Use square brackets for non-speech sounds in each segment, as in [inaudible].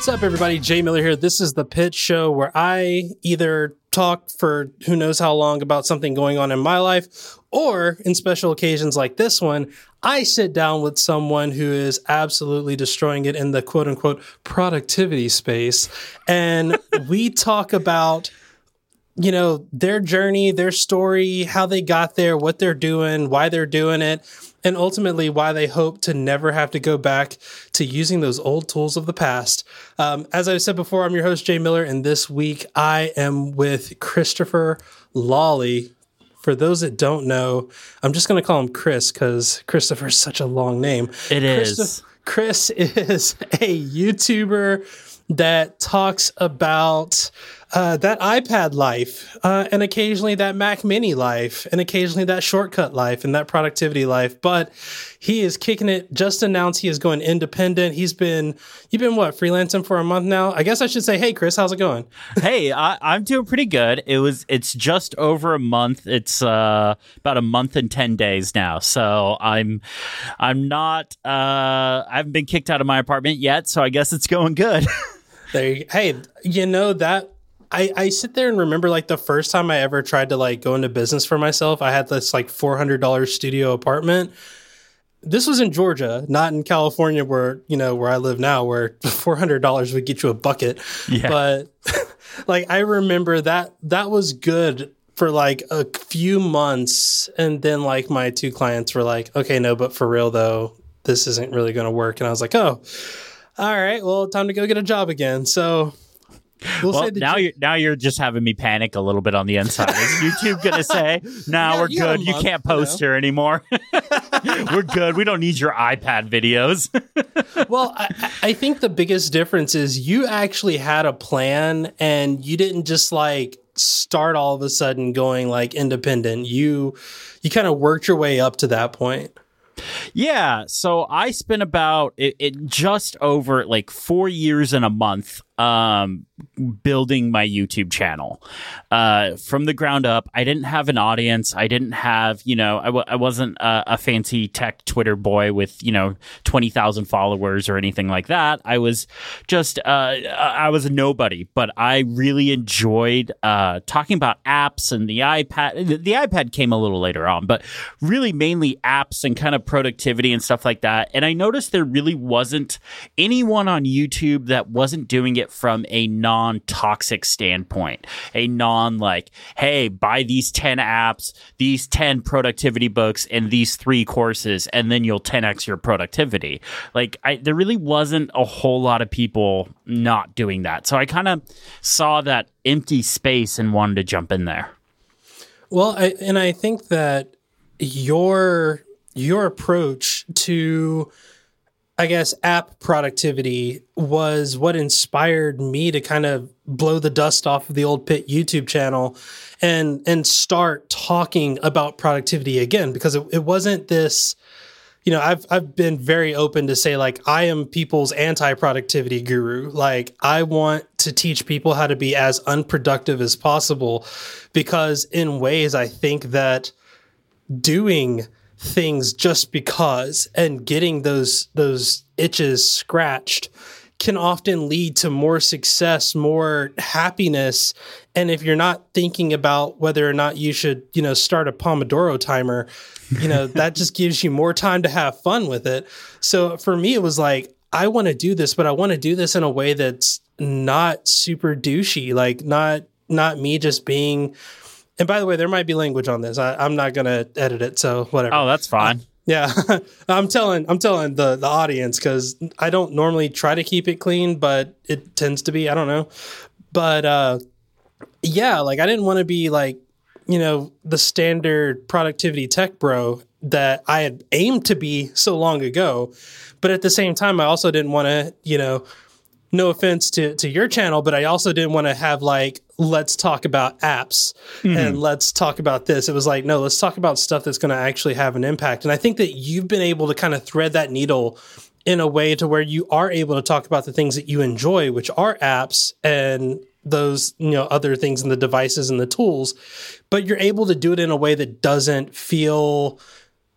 What's up, everybody? Jay Miller here. This is the Pitch Show where I either talk for who knows how long about something going on in my life, or in special occasions like this one, I sit down with someone who is absolutely destroying it in the quote unquote productivity space. And [laughs] we talk about you know, their journey, their story, how they got there, what they're doing, why they're doing it, and ultimately why they hope to never have to go back to using those old tools of the past. Um, as I said before, I'm your host, Jay Miller, and this week I am with Christopher Lawley. For those that don't know, I'm just going to call him Chris because Christopher's such a long name. It is. Chris [laughs] is a YouTuber that talks about uh, that iPad life, uh, and occasionally that Mac Mini life, and occasionally that shortcut life, and that productivity life. But he is kicking it. Just announced he is going independent. He's been you've been what freelancing for a month now. I guess I should say, hey Chris, how's it going? [laughs] hey, I, am doing pretty good. It was it's just over a month. It's uh, about a month and ten days now. So I'm I'm not uh, I haven't been kicked out of my apartment yet. So I guess it's going good. [laughs] there, you, hey, you know that I, I sit there and remember like the first time I ever tried to like go into business for myself. I had this like four hundred dollars studio apartment. This was in Georgia, not in California, where you know where I live now, where [laughs] four hundred dollars would get you a bucket. Yeah. But [laughs] like I remember that that was good for like a few months, and then like my two clients were like, "Okay, no, but for real though, this isn't really going to work." And I was like, "Oh, all right, well, time to go get a job again." So [laughs] We'll, well now you- are now you're just having me panic a little bit on the inside. Is YouTube gonna say, "No, [laughs] nah, we're you good. You can't post you know? here anymore. [laughs] we're good. We don't need your iPad videos." well, I, I think the biggest difference is you actually had a plan, and you didn't just like start all of a sudden going like independent. You you kind of worked your way up to that point. Yeah, so I spent about it, it, just over like four years and a month um, building my YouTube channel uh, from the ground up. I didn't have an audience. I didn't have, you know, I w- I wasn't a, a fancy tech Twitter boy with, you know, 20,000 followers or anything like that. I was just, uh, I was a nobody, but I really enjoyed uh, talking about apps and the iPad. The, the iPad came a little later on, but really mainly apps and kind of productivity and stuff like that. And I noticed there really wasn't anyone on YouTube that wasn't doing it from a non toxic standpoint, a non like, hey, buy these 10 apps, these 10 productivity books, and these three courses, and then you'll 10x your productivity. Like, I, there really wasn't a whole lot of people not doing that. So I kind of saw that empty space and wanted to jump in there. Well, I, and I think that your your approach to I guess app productivity was what inspired me to kind of blow the dust off of the old pit YouTube channel and and start talking about productivity again because it, it wasn't this you know I've I've been very open to say like I am people's anti-productivity guru. Like I want to teach people how to be as unproductive as possible because in ways I think that doing things just because and getting those those itches scratched can often lead to more success, more happiness. And if you're not thinking about whether or not you should, you know, start a Pomodoro timer, you know, [laughs] that just gives you more time to have fun with it. So for me, it was like, I want to do this, but I want to do this in a way that's not super douchey, like not not me just being and by the way, there might be language on this. I, am not going to edit it, so whatever. Oh, that's fine. Uh, yeah, [laughs] I'm telling I'm telling the the audience because I don't normally try to keep it clean, but it tends to be. I don't know, but uh, yeah, like I didn't want to be like you know the standard productivity tech bro that I had aimed to be so long ago, but at the same time, I also didn't want to you know no offense to to your channel, but I also didn't want to have like let's talk about apps mm-hmm. and let's talk about this. It was like no, let's talk about stuff that's going to actually have an impact. And I think that you've been able to kind of thread that needle in a way to where you are able to talk about the things that you enjoy, which are apps and those you know other things in the devices and the tools, but you're able to do it in a way that doesn't feel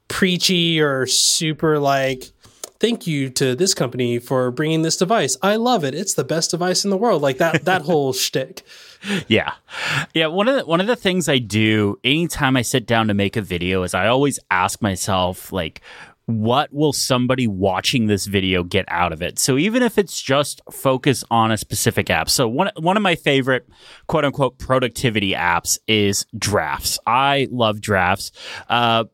preachy or super like thank you to this company for bringing this device. I love it. It's the best device in the world. Like that that [laughs] whole shtick. Yeah. Yeah. One of the one of the things I do anytime I sit down to make a video is I always ask myself, like, what will somebody watching this video get out of it? So even if it's just focus on a specific app. So one one of my favorite quote unquote productivity apps is Drafts. I love Drafts. Uh,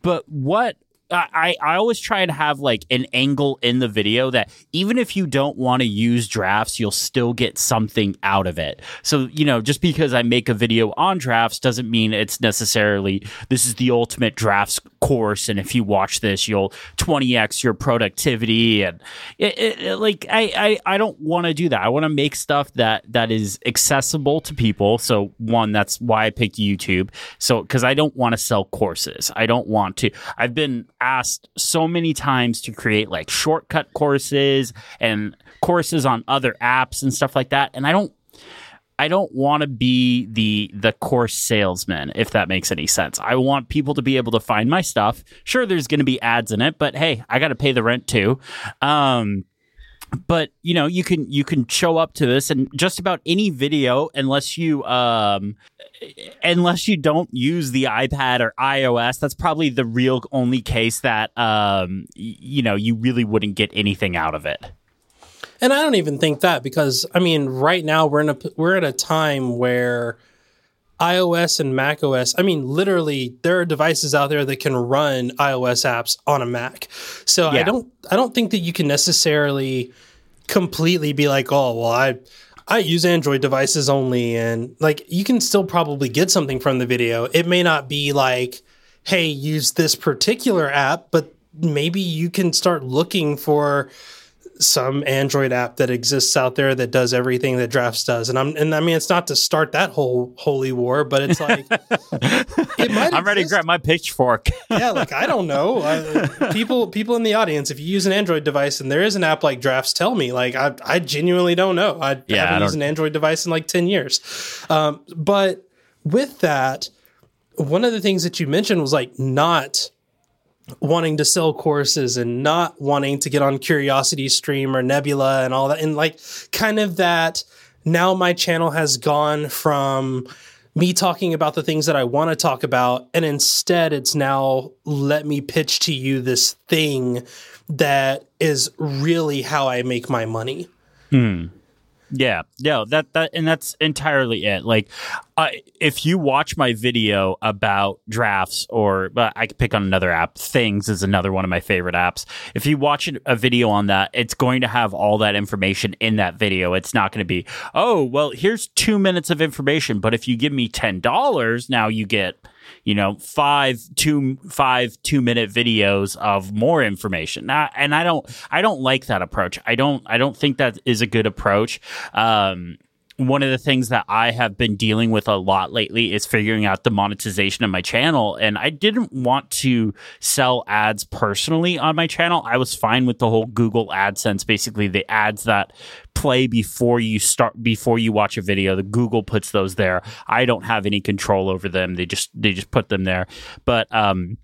but what I, I always try and have like an angle in the video that even if you don't want to use drafts, you'll still get something out of it. So, you know, just because I make a video on drafts doesn't mean it's necessarily this is the ultimate drafts course. And if you watch this, you'll 20x your productivity. And it, it, it, like, I, I, I don't want to do that. I want to make stuff that, that is accessible to people. So, one, that's why I picked YouTube. So, because I don't want to sell courses. I don't want to. I've been asked so many times to create like shortcut courses and courses on other apps and stuff like that. And I don't I don't want to be the the course salesman if that makes any sense. I want people to be able to find my stuff. Sure there's going to be ads in it, but hey, I got to pay the rent too. Um but you know you can you can show up to this and just about any video unless you um unless you don't use the ipad or ios that's probably the real only case that um you know you really wouldn't get anything out of it. And i don't even think that because i mean right now we're in a we're at a time where iOS and Mac OS. I mean, literally, there are devices out there that can run iOS apps on a Mac. So yeah. I don't, I don't think that you can necessarily completely be like, oh, well, I, I use Android devices only, and like you can still probably get something from the video. It may not be like, hey, use this particular app, but maybe you can start looking for some Android app that exists out there that does everything that Drafts does. And I'm and I mean it's not to start that whole holy war, but it's like [laughs] it might I'm ready to grab my pitchfork. [laughs] yeah, like I don't know. People people in the audience, if you use an Android device and there is an app like Drafts, tell me. Like I I genuinely don't know. I yeah, haven't I used an Android device in like 10 years. Um, but with that, one of the things that you mentioned was like not wanting to sell courses and not wanting to get on Curiosity Stream or Nebula and all that. And like kind of that now my channel has gone from me talking about the things that I want to talk about. And instead, it's now let me pitch to you this thing that is really how I make my money. Hmm. Yeah, no, that that and that's entirely it. Like, uh, if you watch my video about drafts, or but I could pick on another app. Things is another one of my favorite apps. If you watch a video on that, it's going to have all that information in that video. It's not going to be, oh, well, here's two minutes of information, but if you give me ten dollars, now you get you know, five two five two minute videos of more information. Now, and I don't I don't like that approach. I don't I don't think that is a good approach. Um, one of the things that I have been dealing with a lot lately is figuring out the monetization of my channel. And I didn't want to sell ads personally on my channel. I was fine with the whole Google AdSense, basically the ads that play before you start before you watch a video. The Google puts those there. I don't have any control over them. They just they just put them there. But um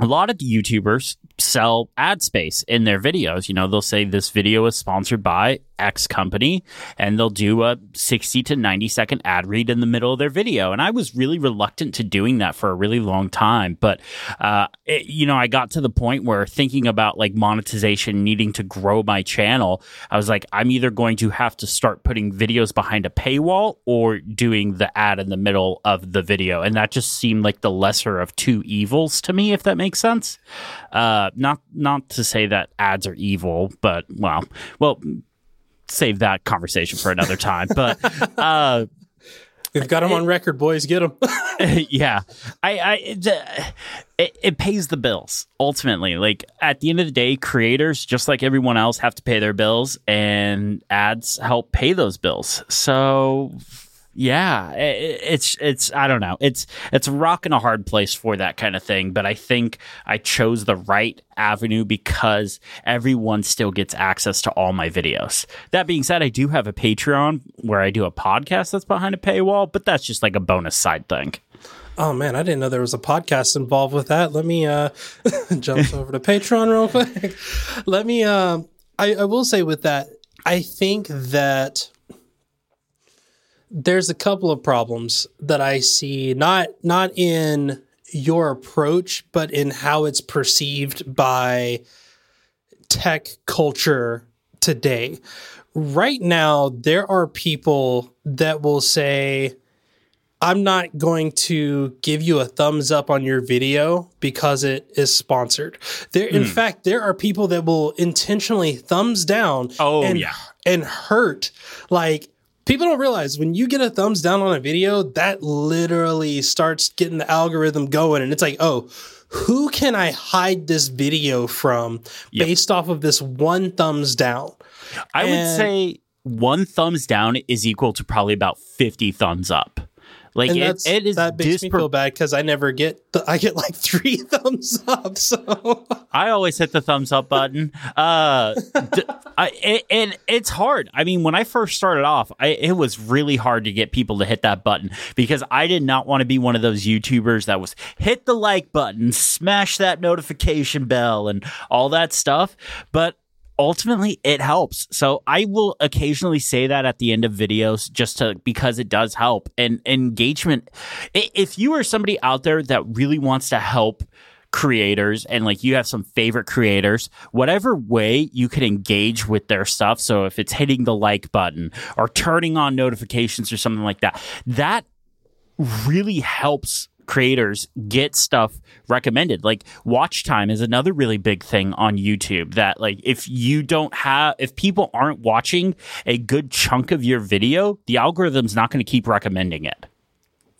a lot of the YouTubers sell ad space in their videos. You know, they'll say this video is sponsored by X company and they'll do a 60 to 90 second ad read in the middle of their video. And I was really reluctant to doing that for a really long time. But, uh, it, you know, I got to the point where thinking about like monetization, needing to grow my channel, I was like, I'm either going to have to start putting videos behind a paywall or doing the ad in the middle of the video. And that just seemed like the lesser of two evils to me, if that makes sense. Uh, not, not to say that ads are evil, but well, well, save that conversation for another time. But [laughs] uh, we've got them on record, boys. Get them. [laughs] [laughs] yeah, I, I it, it, pays the bills ultimately. Like at the end of the day, creators, just like everyone else, have to pay their bills, and ads help pay those bills. So yeah, it, it's it's I don't know. It's it's a rock and a hard place for that kind of thing, but I think I chose the right avenue because everyone still gets access to all my videos. That being said, I do have a Patreon where I do a podcast that's behind a paywall, but that's just like a bonus side thing. Oh man, I didn't know there was a podcast involved with that. Let me uh [laughs] jump [laughs] over to Patreon real quick. Let me um I, I will say with that, I think that there's a couple of problems that I see not not in your approach, but in how it's perceived by tech culture today. Right now, there are people that will say, I'm not going to give you a thumbs up on your video because it is sponsored. There, in hmm. fact, there are people that will intentionally thumbs down. Oh, and, yeah. and hurt. Like people don't realize when you get a thumbs down on a video, that literally starts getting the algorithm going, and it's like, oh. Who can I hide this video from based off of this one thumbs down? I would say one thumbs down is equal to probably about 50 thumbs up. Like And it, it is that makes me feel bad because I never get the, I get like three [laughs] thumbs up. So I always hit the thumbs up button. Uh, d- [laughs] I, it, and it's hard. I mean, when I first started off, I, it was really hard to get people to hit that button because I did not want to be one of those YouTubers that was hit the like button, smash that notification bell, and all that stuff. But ultimately it helps. So i will occasionally say that at the end of videos just to because it does help. And engagement if you are somebody out there that really wants to help creators and like you have some favorite creators whatever way you can engage with their stuff so if it's hitting the like button or turning on notifications or something like that that really helps creators get stuff recommended. Like watch time is another really big thing on YouTube that like if you don't have if people aren't watching a good chunk of your video, the algorithm's not going to keep recommending it.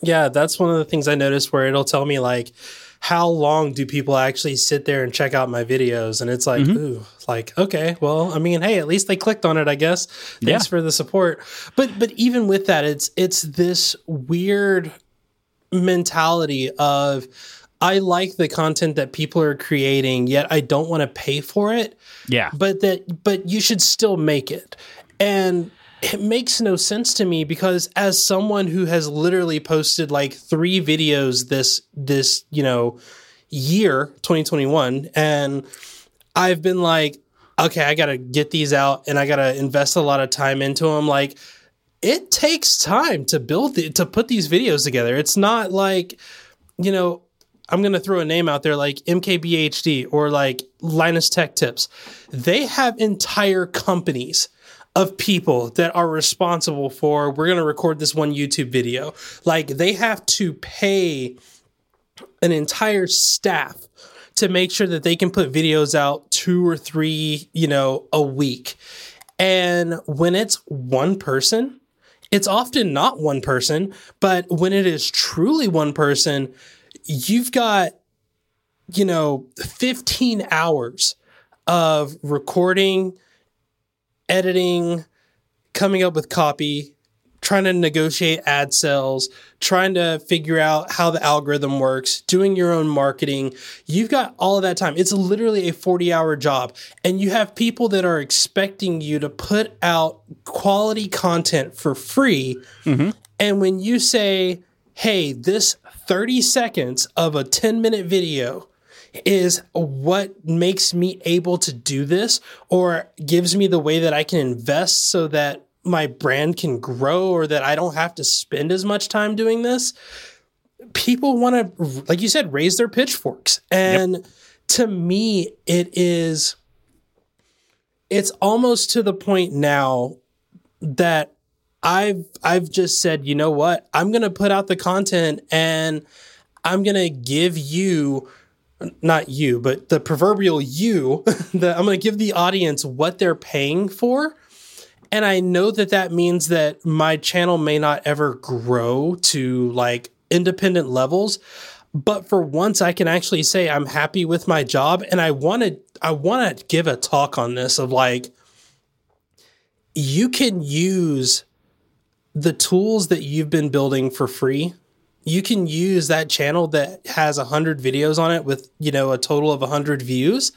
yeah, that's one of the things I noticed where it'll tell me like how long do people actually sit there and check out my videos and it's like Mm-hmm. ooh like okay well i mean hey at least they clicked on it i guess thanks Yeah. for the support but but even with that it's it's this weird mentality of i like the content that people are creating yet i don't want to pay for it Yeah. but that but you should still make it and it makes no sense to me because as someone who has literally posted like three videos this this you know year 2021 and i've been like okay i gotta get these out and i gotta invest a lot of time into them like it takes time to build it to put these videos together. It's not like you know i'm going to throw a name out there like mkbhd or like linus tech tips. They have entire companies of people that are responsible for we're going to record this one youtube video. Like they have to pay an entire staff to make sure that they can put videos out two or three you know a week. And when it's one person it's often not one person, but when it is truly one person, you've got, you know, 15 hours of recording, editing, coming up with copy, trying to negotiate ad sales, trying to figure out how the algorithm works, doing your own marketing. You've got all of that time. It's literally a 40 hour job. And you have people that are expecting you to put out quality content for free. Mm-hmm. And when you say, hey, this 30 seconds of a 10 minute video is what makes me able to do this or gives me the way that I can invest so that my brand can grow or that I don't have to spend as much time doing this. People want to, like you said, raise their pitchforks. And to me, it is, it's almost to the point now that I've I've just said, you know what? I'm going to put out the content and I'm going to give you not you, but the proverbial you, [laughs] that I'm going to give the audience what they're paying for. And I know that that means that my channel may not ever grow to like independent levels, but for once I can actually say I'm happy with my job and I want to I want to give a talk on this of like you can use the tools that you've been building for free you can use that channel that has 100 videos on it with you know a total of 100 views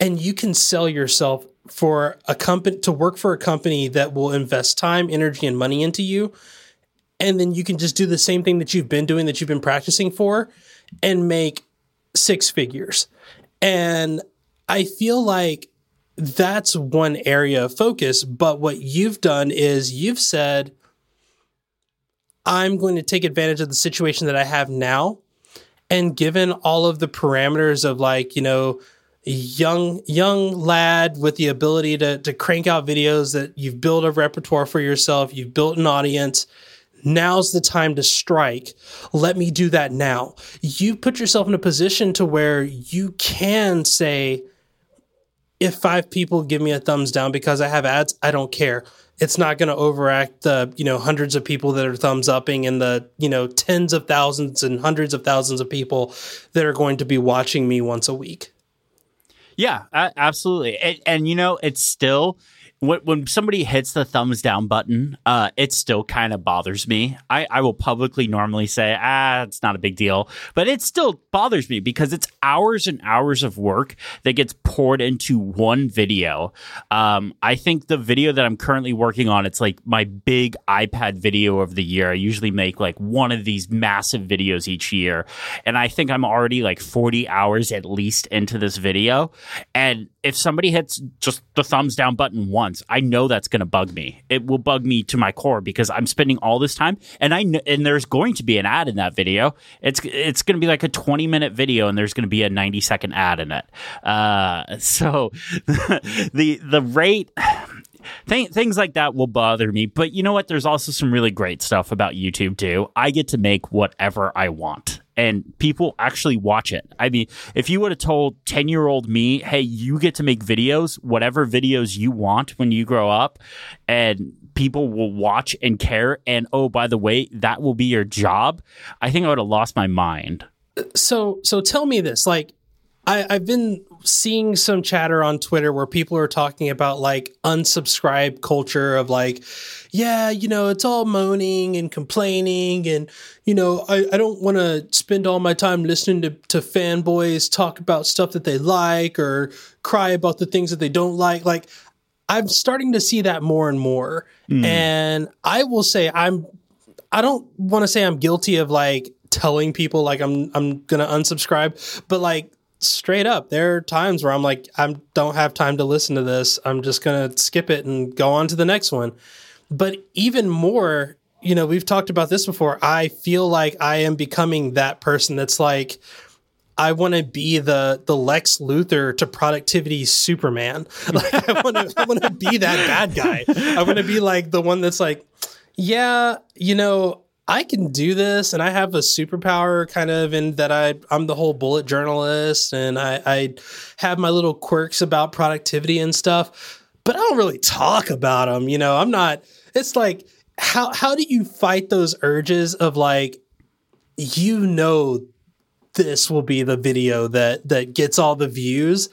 and you can sell yourself for a company to work for a company that will invest time energy and money into you and then you can just do the same thing that you've been doing that you've been practicing for and make six figures. And I feel like that's one area of focus. But what you've done is you've said, I'm going to take advantage of the situation that I have now. And given all of the parameters of like, you know, young young lad with the ability to to crank out videos that you've built a repertoire for yourself, you've built an audience, now's the time to strike. Let me do that now. You put yourself in a position to where you can say, if five people give me a thumbs down because I have ads, I don't care. It's not going to overact the you know hundreds of people that are thumbs upping and the you know tens of thousands and hundreds of thousands of people that are going to be watching me once a week. Yeah, absolutely. And, and, you know, it's still when, when somebody hits the thumbs down button, uh, it still kind of bothers me. I, I will publicly normally say, ah, it's not a big deal, but it still bothers me because it's hours and hours of work that gets poured into one video. Um, I think the video that I'm currently working on, it's like my big iPad video of the year. I usually make like one of these massive videos each year. And I think I'm already like 40 hours at least into this video. And if somebody hits just the thumbs down button once, I know that's going to bug me. It will bug me to my core because I'm spending all this time, and I kn- and there's going to be an ad in that video. It's it's going to be like a 20 minute video, and there's going to be a 90 second ad in it. Uh, [laughs] so [laughs] the the rate. [sighs] Th- things like that will bother me. But you know what? There's also some really great stuff about YouTube too. I get to make whatever I want and people actually watch it. I mean, if you would have told 10 year old me, hey, you get to make videos, whatever videos you want when you grow up, and people will watch and care, and oh, by the way, that will be your job, I think I would have lost my mind. So, so tell me this like, I, I've been seeing some chatter on Twitter where people are talking about like unsubscribe culture of like, yeah, you know, it's all moaning and complaining. And, you know, I, I don't want to spend all my time listening to, to fanboys talk about stuff that they like or cry about the things that they don't like. Like, I'm starting to see that more and more. Mm. And I will say, I'm, I don't want to say I'm guilty of like telling people like I'm, I'm going to unsubscribe, but like, straight up there are times where i'm like i don't have time to listen to this i'm just going to skip it and go on to the next one but even more you know we've talked about this before i feel like i am becoming that person that's like I want to be the the Lex Luthor to productivity Superman. [laughs] Like I want to I be that bad guy. I want to be like the one that's like, yeah, you know, I can do this and I have a superpower kind of in that I I'm the whole bullet journalist and I, I have my little quirks about productivity and stuff, but I don't really talk about them. You know, I'm not. It's like how how do you fight those urges of like you know this will be the video that that gets all the views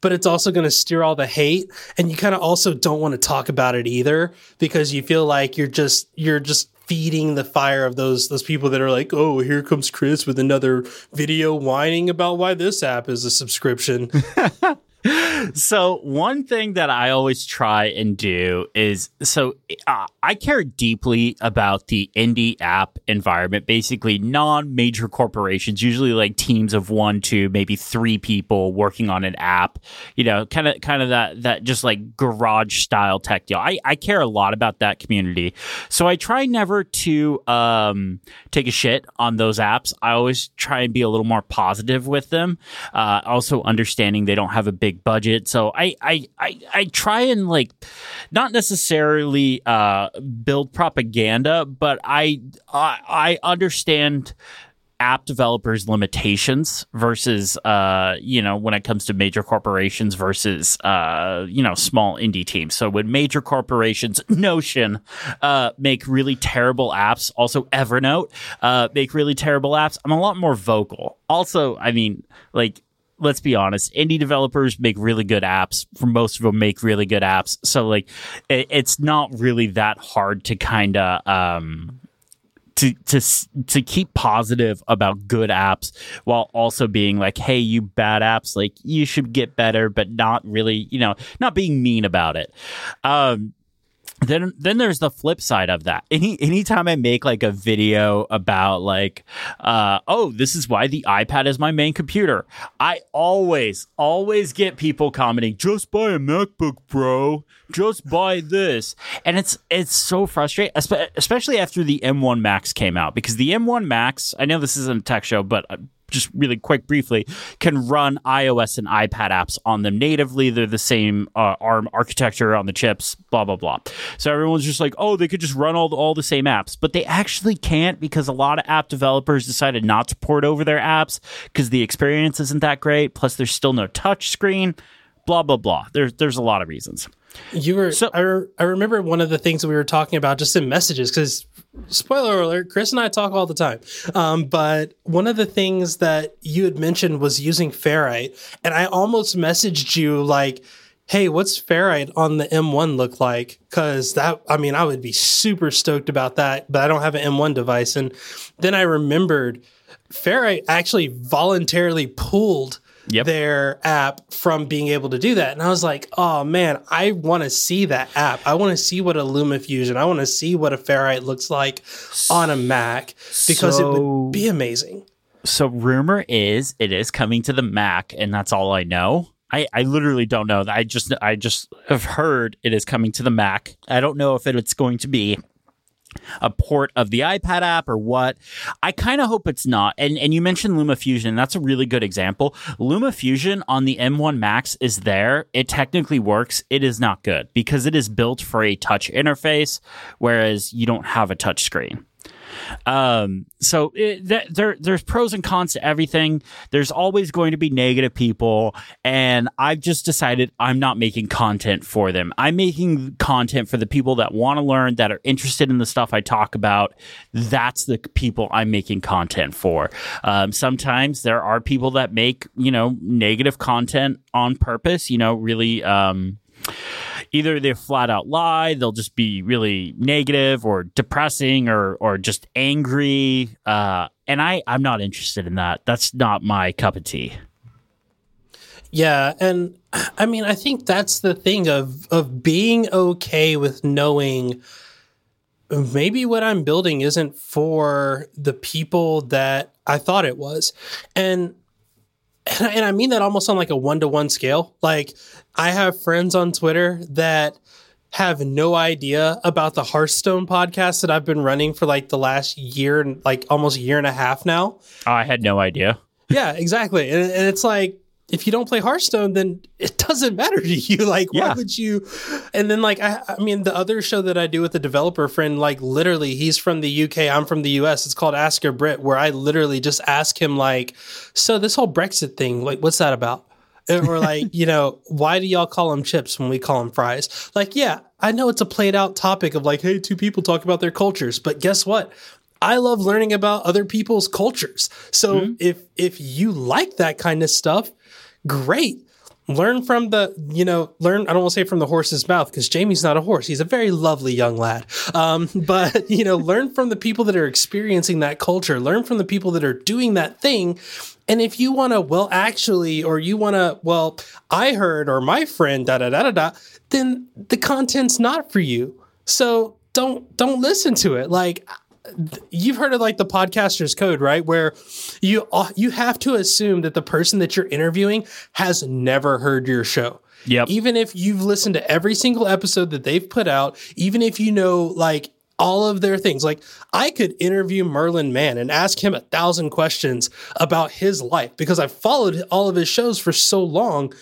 but it's also going to steer all the hate and you kind of also don't want to talk about it either because you feel like you're just you're just feeding the fire of those those people that are like, oh, here comes Chris with another video whining about why this app is a subscription. [laughs] so one thing that I always try and do is so uh, I care deeply about the indie app environment, basically non-major corporations, usually like teams of one, two, maybe three people working on an app. You know, kind of kind of that that just like garage style tech deal. I I care a lot about that community, so I try never to um, take a shit on those apps. I always try and be a little more positive with them. Uh, also understanding they don't have a big budget. So I, I, I, I try and like not necessarily uh, build propaganda, but I, I, I understand app developers limitations versus uh you know when it comes to major corporations versus uh you know small indie teams. So when major corporations [laughs] notion uh make really terrible apps? Also evernote uh make really terrible apps? I'm a lot more vocal. Also i mean like let's be honest, indie developers make really good apps. For most of them, make really good apps. So like, it, it's not really that hard to kind of um, to to to keep positive about good apps while also being like, hey, you bad apps, like you should get better, but not really, you know, not being mean about it. Um, then then there's the flip side of that. Any anytime I make like a video about like uh oh, this is why the iPad is my main computer. I always always get people commenting, "Just buy a MacBook, bro. Just buy this." And it's it's so frustrating, especially after the M1 Max came out because the M1 Max, I know this isn't a tech show, but just really quick briefly can run iOS and iPad apps on them natively. They're the same uh, ARM architecture on the chips, blah blah blah. So everyone's just like, oh, they could just run all the, all the same apps, but they actually can't because a lot of app developers decided not to port over their apps because the experience isn't that great. Plus, there's still no touch screen. Blah blah blah. There's there's a lot of reasons. You were so I, re- I remember one of the things that we were talking about just in messages because spoiler alert, Chris and I talk all the time. Um, but one of the things that you had mentioned was using ferrite, and I almost messaged you like, "Hey, what's ferrite on the M1 look like?" Because that, I mean, I would be super stoked about that, but I don't have an M1 device. And then I remembered ferrite actually voluntarily pulled yep. their app from being able to do that. And I was like, oh man, I want to see that app. I want to see what a LumaFusion, I want to see what a Ferrite looks like on a Mac because so, it would be amazing. So, rumor is it is coming to the Mac, and that's all I know. I, I literally don't know. I just I just have heard it is coming to the Mac. I don't know if it, it's going to be a port of the iPad app or what. I kind of hope it's not. And and you mentioned LumaFusion. That's a really good example. LumaFusion on the M1 Max is there. It technically works. It is not good because it is built for a touch interface, whereas you don't have a touch screen. Um, so it, th- there, there's pros and cons to everything. There's always going to be negative people, and I've just decided I'm not making content for them. I'm making content for the people that want to learn, that are interested in the stuff I talk about. That's the people I'm making content for. Um, sometimes there are people that make you know negative content on purpose. You know, really. Um, either they flat out lie, they'll just be really negative or depressing or or just angry. Uh, and I I'm not interested in that. That's not my cup of tea. Yeah, and I mean I think that's the thing of of being okay with knowing maybe what I'm building isn't for the people that I thought it was. And and I, and I mean that almost on like a one to one scale. Like I have friends on Twitter that have no idea about the Hearthstone podcast that I've been running for like the last year and like almost a year and a half now. Oh, I had no idea. Yeah, exactly. And, and it's like if you don't play Hearthstone, then it doesn't matter to you. [laughs] Like, yeah. why would you? And then, like, I, I, mean, the other show that I do with a developer friend, like, literally, he's from the UK, I'm from the US. It's called Ask Your Brit, where I literally just ask him, like, so this whole Brexit thing, like, what's that about? or like, you know, [laughs] why do y'all call them chips when we call them fries? Like, yeah, I know it's a played out topic of like, hey, two people talk about their cultures, but guess what? I love learning about other people's cultures. So mm-hmm. if if you like that kind of stuff, great. Learn from the, you know, learn, I don't want to say from the horse's mouth because Jamie's not a horse. He's a very lovely young lad. Um, [laughs] but, you know, learn from the people that are experiencing that culture, learn from the people that are doing that thing. And if you want to, well, actually, or you want to, well, I heard, or my friend, da da da da da, then the content's not for you. So don't don't listen to it. Like you've heard of like the podcaster's code, right? Where you uh, you have to assume that the person that you're interviewing has never heard your show. Yep. Even if you've listened to every single episode that they've put out, even if you know like all of their things. Like I could interview Merlin Mann and ask him a thousand questions about his life because I've followed all of his shows for so long.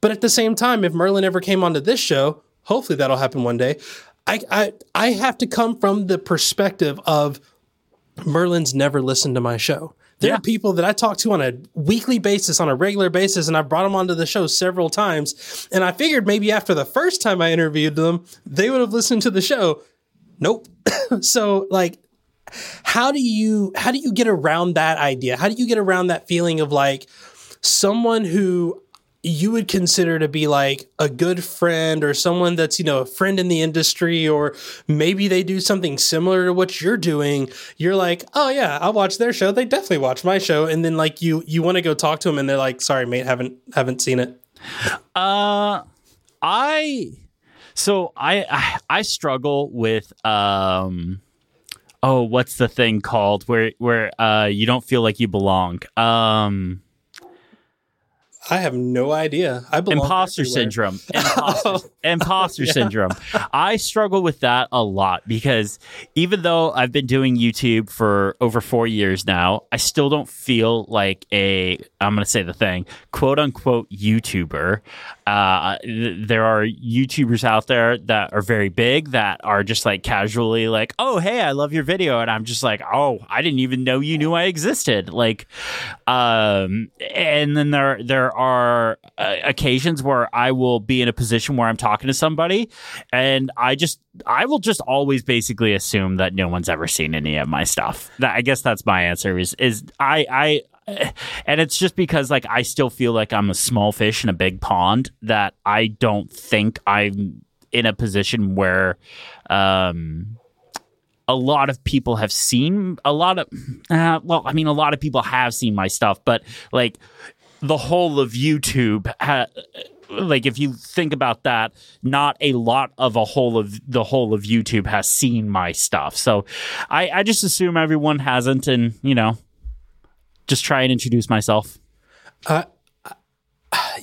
But at the same time, if Merlin ever came onto this show, hopefully that'll happen one day. I, I, I have to come from the perspective of Merlin's never listened to my show. There yeah. are people that I talk to on a weekly basis, on a regular basis, and I brought them onto the show several times. And I figured maybe after the first time I interviewed them, they would have listened to the show. Nope. [coughs] so like how do you how do you get around that idea? How do you get around that feeling of like someone who you would consider to be like a good friend or someone that's you know a friend in the industry or maybe they do something similar to what you're doing you're like oh yeah i'll watch their show. They definitely watch my show. And then like you you want to go talk to them and they're like sorry mate haven't haven't seen it. Uh i So I, I I struggle with um oh what's the thing called where where uh you don't feel like you belong. Um I have no idea. I belong imposter everywhere. syndrome. [laughs] Imposter, oh. imposter [laughs] syndrome. I struggle with that a lot because even though i've been doing youtube for over four years now i still don't feel like a i'm gonna say the thing quote unquote youtuber uh, th- there are youtubers out there that are very big that are just like casually like oh hey i love your video and i'm just like oh i didn't even know you knew i existed. Like um and then there there are uh, occasions where i will be in a position where i'm talking to somebody and i just i will just always basically assume that no one's ever seen any of my stuff. That, i guess that's my answer is is i i [laughs] and it's just because like I still feel like I'm a small fish in a big pond that I don't think I'm in a position where um a lot of people have seen a lot of uh, well I mean a lot of people have seen my stuff but like the whole of YouTube ha- like if you think about that not a lot of a whole of the whole of YouTube has seen my stuff. So I I just assume everyone hasn't and you know just try and introduce myself. [sighs]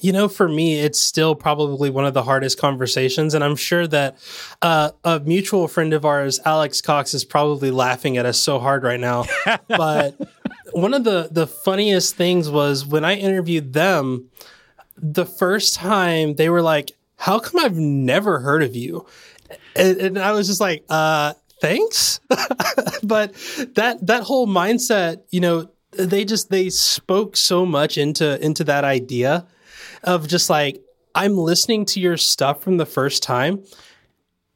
You know, for me, it's still probably one of the hardest conversations. And I'm sure that uh, a mutual friend of ours, Alex Cox, is probably laughing at us so hard right now. [laughs] but one of the, the funniest things was when I interviewed them, the first time they were like, How come I've never heard of you? And, and I was just like, uh, thanks. [laughs] but that that whole mindset, you know, they just they spoke so much into into that idea of just like I'm listening to your stuff from the first time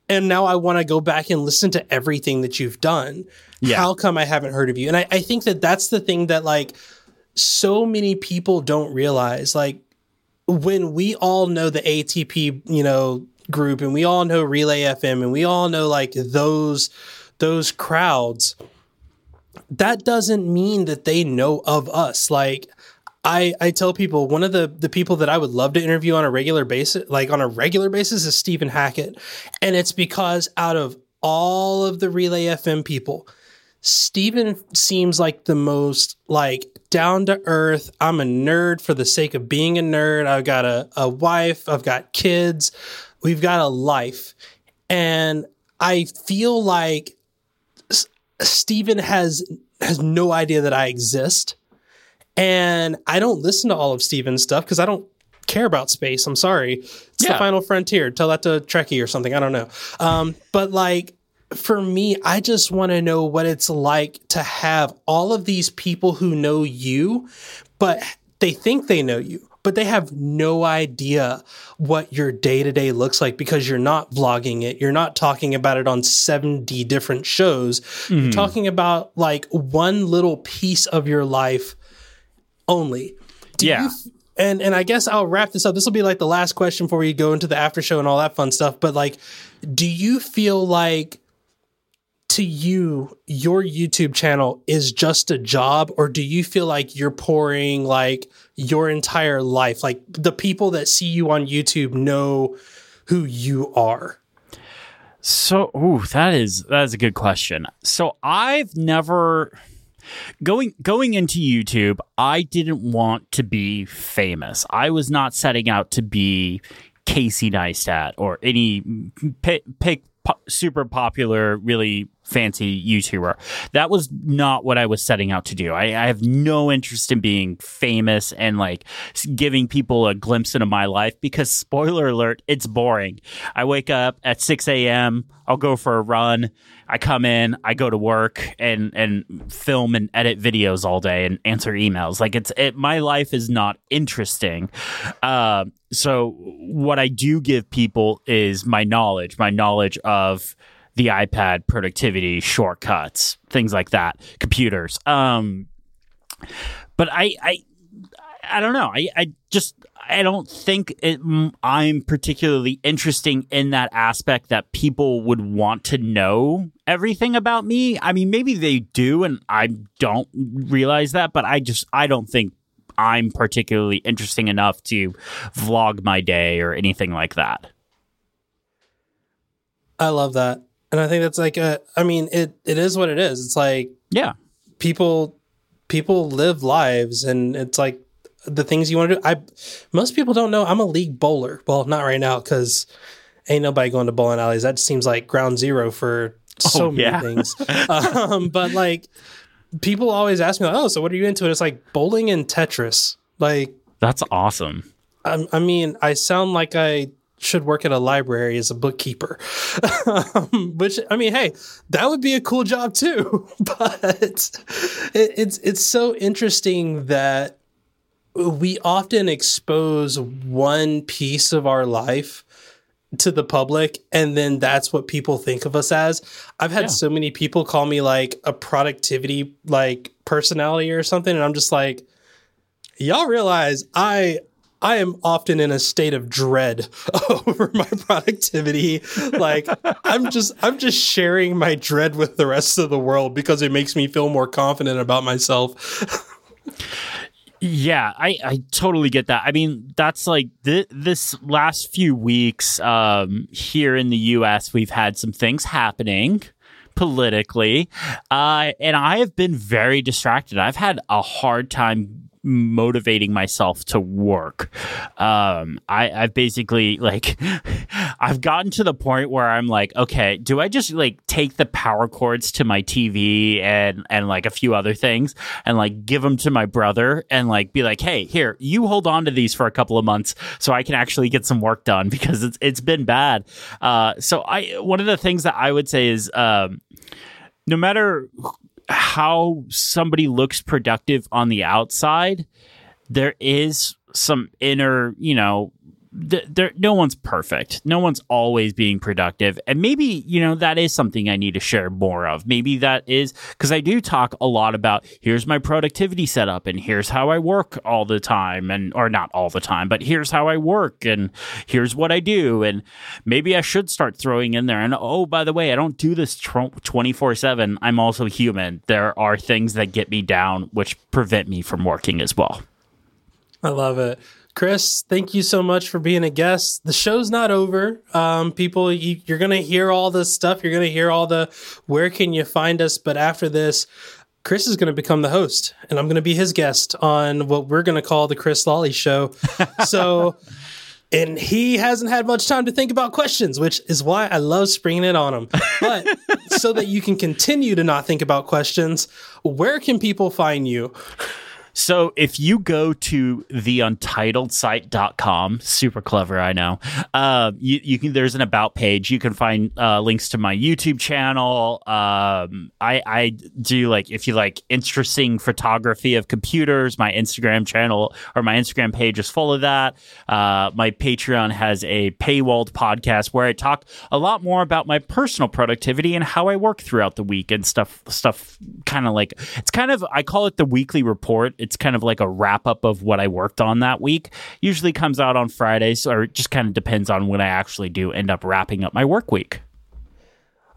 and now I want to go back and listen to everything that you've done. Yeah. How come I haven't heard of you? And I, I think that that's the thing that like so many people don't realize. Like when we all know the ATP, you know, group and we all know Relay FM and we all know like those those crowds, that doesn't mean that they know of us. Like I, I tell people one of the the people that I would love to interview on a regular basis, like on a regular basis, is Stephen Hackett, and it's because out of all of the Relay FM people, Stephen seems like the most like down to earth. I'm a nerd for the sake of being a nerd. I've got a, a wife. I've got kids. We've got a life, and I feel like S- Stephen has has no idea that I exist. And I don't listen to all of Stephen's stuff because I don't care about space. I'm sorry. It's the final frontier. Tell that to Trekkie or something. I don't know. Um, but like for me, I just want to know what it's like to have all of these people who know you, but they think they know you, but they have no idea what your day to day looks like because you're not vlogging it. You're not talking about it on 70 different shows. You're hmm. talking about like one little piece of your life only. Do Yeah. you and and I guess I'll wrap this up. This will be like the last question before we go into the after show and all that fun stuff. But like, do you feel like to you your YouTube channel is just a job, or do you feel like you're pouring like your entire life? Like the people that see you on YouTube know who you are. So, ooh, that is that is a good question. So, I've never going going into YouTube, I didn't want to be famous. I was not setting out to be Casey Neistat or any mm, mm, pick, pick super popular, really fancy YouTuber. That was not what I was setting out to do. I, I have no interest in being famous and like giving people a glimpse into my life because, spoiler alert, it's boring. I wake up at 6 a.m., I'll go for a run. I come in, I go to work and and film and edit videos all day and answer emails. Like it's it, my life is not interesting. Uh, so what I do give people is my knowledge, my knowledge of the iPad, productivity, shortcuts, things like that, computers. Um, but I I I don't know. I I just I don't think it, I'm particularly interesting in that aspect that people would want to know everything about me. I mean, maybe they do, and I don't realize that. But I just I don't think I'm particularly interesting enough to vlog my day or anything like that. I love that. And I think that's like a, I mean, it, it is what it is. It's like Yeah. people, people live lives and it's like the things you want to do. I, most people don't know I'm a league bowler. Well, not right now because ain't nobody going to bowling alleys. That seems like ground zero for so Oh, many yeah. things. [laughs] um, but like people always ask me, like, oh, so what are you into? And it's like bowling and Tetris. Like, That's awesome. I, I mean, I sound like I should work at a library as a bookkeeper, um, [laughs] which I mean, hey, that would be a cool job too. [laughs] But it, it's it's so interesting that we often expose one piece of our life to the public and then that's what people think of us as i've had Yeah. so many people call me like a productivity like personality or something and i'm just like y'all realize i i am often in a state of dread [laughs] over my productivity like i'm just i'm just sharing my dread with the rest of the world because it makes me feel more confident about myself Yeah, I, I totally get that. I mean, that's like th- this last few weeks um, here in the U.S., we've had some things happening politically, uh, and I have been very distracted. I've had a hard time motivating myself to work. Um, I, I've basically like, [laughs] I've gotten to the point where I'm like, okay, do I just like take the power cords to my TV and and like a few other things and like give them to my brother and like be like, hey, here, you hold on to these for a couple of months so I can actually get some work done [laughs] because it's it's been bad. Uh, so I one of the things that I would say is um, no matter how somebody looks productive on the outside, there is some inner, you know, there no one's perfect. No one's always being productive. And maybe, you know, that is something I need to share more of. Maybe that is because I do talk a lot about here's my productivity setup and here's how I work all the time and or not all the time, but here's how I work and here's what I do and maybe I should start throwing in there and oh by the way, I don't do this 24/7. I'm also human. There are things that get me down which prevent me from working as well. I love it. Chris, thank you so much for being a guest. The show's not over. Um, people, you, you're going to hear all this stuff. You're going to hear all the where can you find us. But after this, Chris is going to become the host, and I'm going to be his guest on what we're going to call the Chris Lawley Show. [laughs] so, and he hasn't had much time to think about questions, which is why I love springing it on him. But so that you can continue to not think about questions, where can people find you? So if you go to theuntitledsite.com, super clever, I know. Uh, you, you can there's an about page. You can find uh, links to my YouTube channel. Um, I, I do like if you like interesting photography of computers, my Instagram channel or my Instagram page is full of that. Uh, my Patreon has a paywalled podcast where I talk a lot more about my personal productivity and how I work throughout the week and stuff stuff kind of like it's kind of I call it the weekly report. It's kind of like a wrap up of what I worked on that week. Usually comes out on Fridays or it just kind of depends on when I actually do end up wrapping up my work week.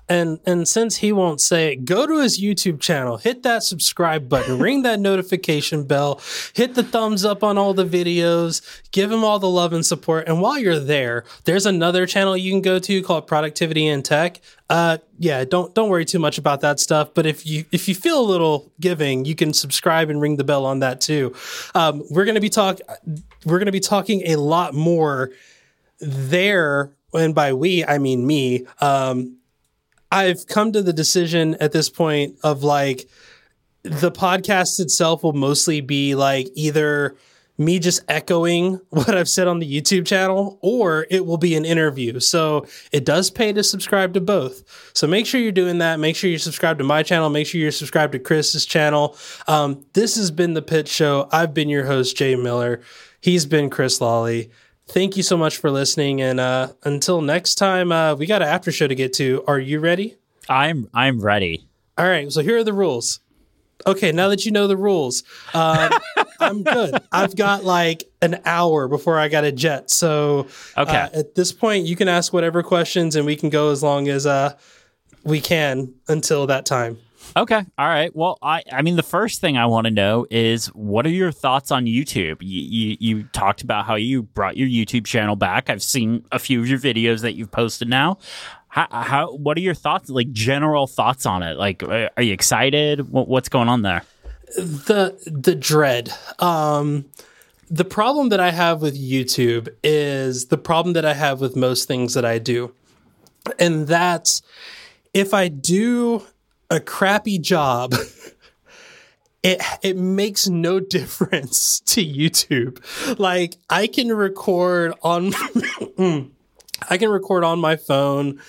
And and since he won't say it, go to his YouTube channel, hit that subscribe button, [laughs] ring that notification bell, hit the thumbs up on all the videos, give him all the love and support. And while you're there, there's another channel you can go to called Productivity in Tech. Uh yeah, don't don't worry too much about that stuff. But if you if you feel a little giving, you can subscribe and ring the bell on that too. Um, we're gonna be talk we're gonna be talking a lot more there, and by we I mean me. Um, I've come to the decision at this point of like the podcast itself will mostly be like either me just echoing [laughs] what I've said on the YouTube channel or it will be an interview. So it does pay to subscribe to both. So make sure you're doing that. Make sure you're subscribed to my channel. Make sure you're subscribed to Chris's channel. Um, this has been The Pitch Show. I've been your host, Jay Miller. He's been Chris Lawley. Thank you so much for listening. And uh, until next time, uh, we got an after show to get to. Are you ready? I'm I'm ready. All right. So here are the rules. Okay. Now that you know the rules, um, [laughs] I'm good. I've got like an hour before I got a jet. So Okay. uh, at this point, you can ask whatever questions and we can go as long as uh, we can until that time. Okay. All right. Well, I I mean the first thing I want to know is what are your thoughts on YouTube? You, you you talked about how you brought your YouTube channel back. I've seen a few of your videos that you've posted now. how, how what are your thoughts? Like general thoughts on it? Like, are you excited? What, what's going on there? The the dread. Um, the problem that I have with YouTube is the problem that I have with most things that I do. And that's if I do a crappy job, it it makes no [laughs] difference to YouTube. Like I can record on [clears throat] I can record on my phone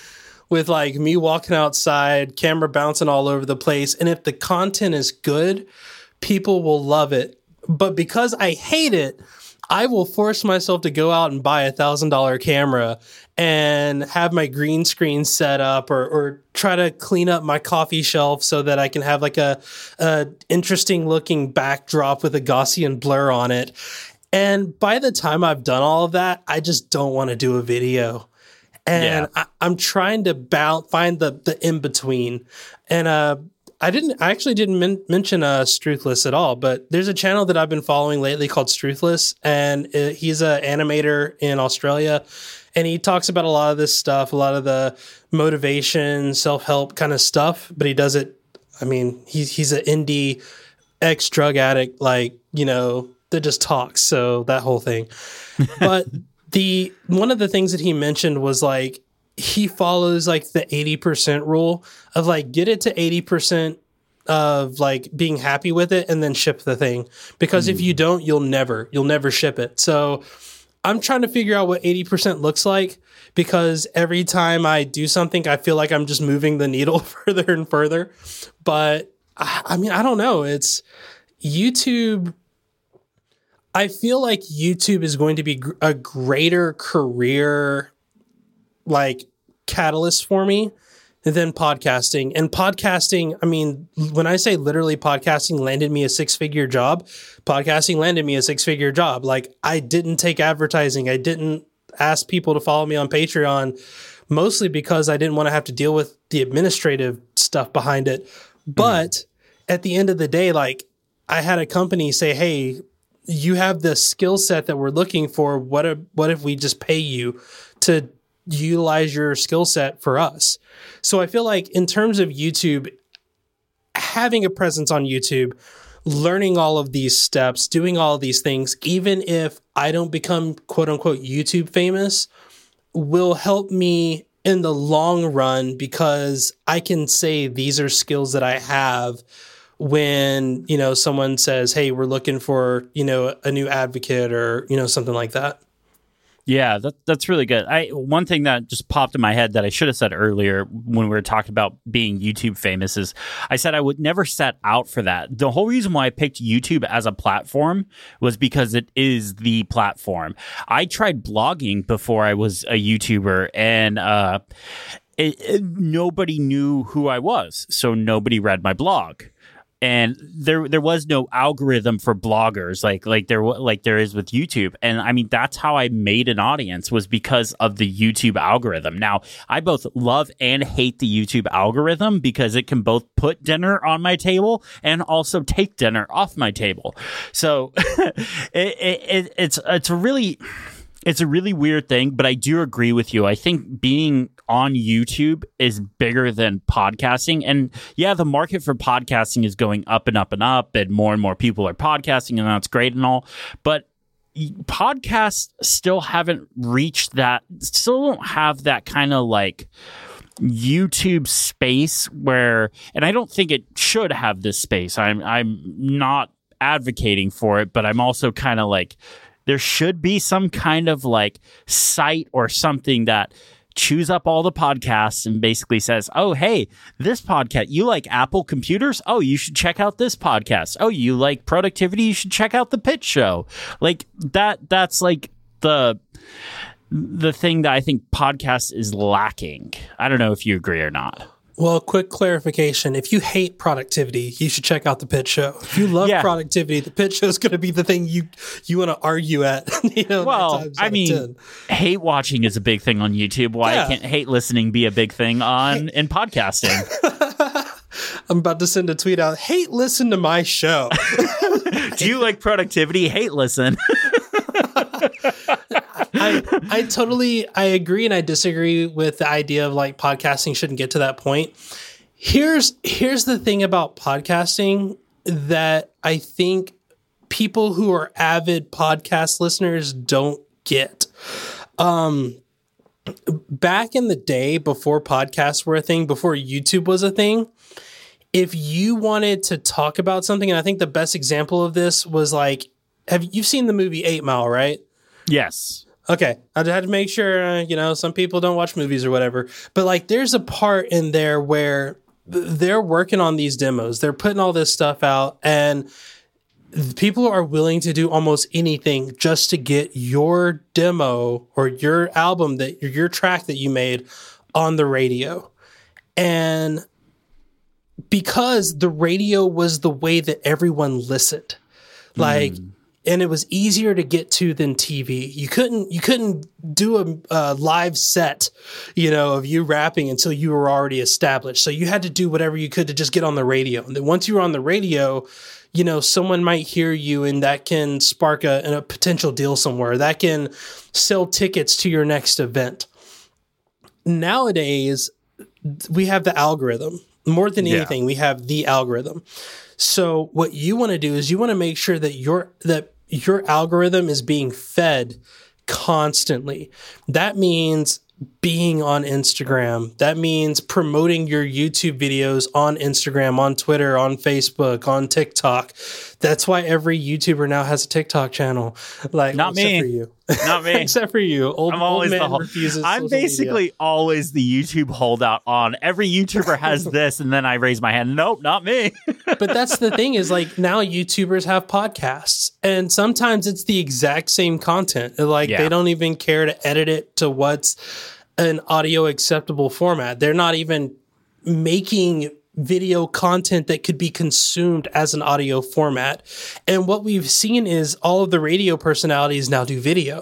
with like me walking outside, camera bouncing all over the place, and if the content is good, people will love it but because I hate it, I will force myself to go out and buy a thousand dollar camera and have my green screen set up or, or try to clean up my coffee shelf so that I can have like a, a interesting looking backdrop with a Gaussian blur on it. And by the time I've done all of that, I just don't want to do a video. And yeah. I, am trying to bound, find the, the in between. And, uh, I didn't. I actually didn't men- mention uh, Struthless at all, but there's a channel that I've been following lately called Struthless, and it, he's an animator in Australia, and he talks about a lot of this stuff, a lot of the motivation, self help kind of stuff. But he does it. I mean, he's he's an indie ex drug addict, like you know, that just talks. So that whole thing. [laughs] but the one of the things that he mentioned was like he follows like the 80% rule of like get it to 80% of like being happy with it and then ship the thing. Because mm. if you don't you'll never you'll never ship it. So i'm trying to figure out what 80% looks like because every time i do something i feel like i'm just moving the needle [laughs] further and further. But I, I mean i don't know. It's youtube i feel like youtube is going to be a greater career like catalyst for me than podcasting. And podcasting, I mean, when I say literally podcasting landed me a six figure job, podcasting landed me a six figure job. Like I didn't take advertising. I didn't ask people to follow me on Patreon mostly because I didn't want to have to deal with the administrative stuff behind it. But mm. at the end of the day, like I had a company say, Hey, you have the skill set that we're looking for. What if, what if we just pay you to utilize your skill set for us. So I feel like in terms of YouTube, having a presence on YouTube, learning all of these steps, doing all these things, even if I don't become quote unquote YouTube famous, will help me in the long run because I can say these are skills that I have when, you know, someone says, "Hey, we're looking for, you know, a new advocate or, you know, something like that." Yeah, that, that's really good. I one thing that just popped in my head that I should have said earlier when we were talking about being YouTube famous is I said I would never set out for that. The whole reason why I picked YouTube as a platform was because it is the platform. I tried blogging before I was a YouTuber, and uh, it, it, nobody knew who I was, so nobody read my blog and there there was no algorithm for bloggers like like there like there is with YouTube and I mean that's how I made an audience was because of the YouTube algorithm. Now, I both love and hate the YouTube algorithm because it can both put dinner on my table and also take dinner off my table. So [laughs] it, it, it's it's a really it's a really weird thing, but I do agree with you. I think being on YouTube is bigger than podcasting. And yeah, the market for podcasting is going up and up and up, and more and more people are podcasting, and that's great and all. But podcasts still haven't reached that, still don't have that kind of like YouTube space where, and I don't think it should have this space. I'm, I'm not advocating for it, but I'm also kind of like, there should be some kind of like site or something that chews up all the podcasts and basically says, "Oh, hey, this podcast, you like Apple computers? Oh, you should check out this podcast. Oh, you like productivity? You should check out the Pitch Show." Like that that's like the the thing that I think podcast is lacking. I don't know if you agree or not. Well, quick clarification. If you hate productivity, you should check out the pitch show. If you love yeah. productivity, the pitch show is going to be the thing you you want to argue at. [laughs] you know, well, I mean, hate watching is a big thing on YouTube. Why yeah. can't hate listening be a big thing on in podcasting? [laughs] I'm about to send a tweet out. Hate listen to my show. [laughs] Do you like productivity? Hate listen. I I totally I agree and I disagree with the idea of like podcasting shouldn't get to that point. Here's here's the thing about podcasting that I think people who are avid podcast listeners don't get. Um back in the day before podcasts were a thing, before YouTube was a thing, if you wanted to talk about something, and I think the best example of this was like, have you've seen the movie Eight Mile, right? Yes. Okay, I had to make sure. Uh, you know, some people don't watch movies or whatever, but like, there's a part in there where they're working on these demos. They're putting all this stuff out, and people are willing to do almost anything just to get your demo or your album that your track that you made on the radio. And because the radio was the way that everyone listened. Like mm. And it was easier to get to than TV. You couldn't you couldn't do a, a, live set, you know, of you rapping until you were already established. So you had to do whatever you could to just get on the radio. And then once you were on the radio, you know, someone might hear you and that can spark a, a potential deal somewhere. That can sell tickets to your next event. Nowadays, we have the algorithm more than anything, yeah. we have the algorithm. So what you want to do is you want to make sure that your that your algorithm is being fed constantly. That means being on Instagram. That means promoting your YouTube videos on Instagram, on Twitter, on Facebook, on TikTok. That's why every YouTuber now has a TikTok channel. Like not me, for you, not me, [laughs] except for you. Old, I'm always the whole, I'm basically media. always the YouTube holdout. On every YouTuber has [laughs] this, and then I raise my hand. Nope, not me. but that's the thing is like now YouTubers have podcasts, and sometimes it's the exact same content. Like yeah. they don't even care to edit it to what's an audio acceptable format. They're not even making video content that could be consumed as an audio format. And what we've seen is all of the radio personalities now do video.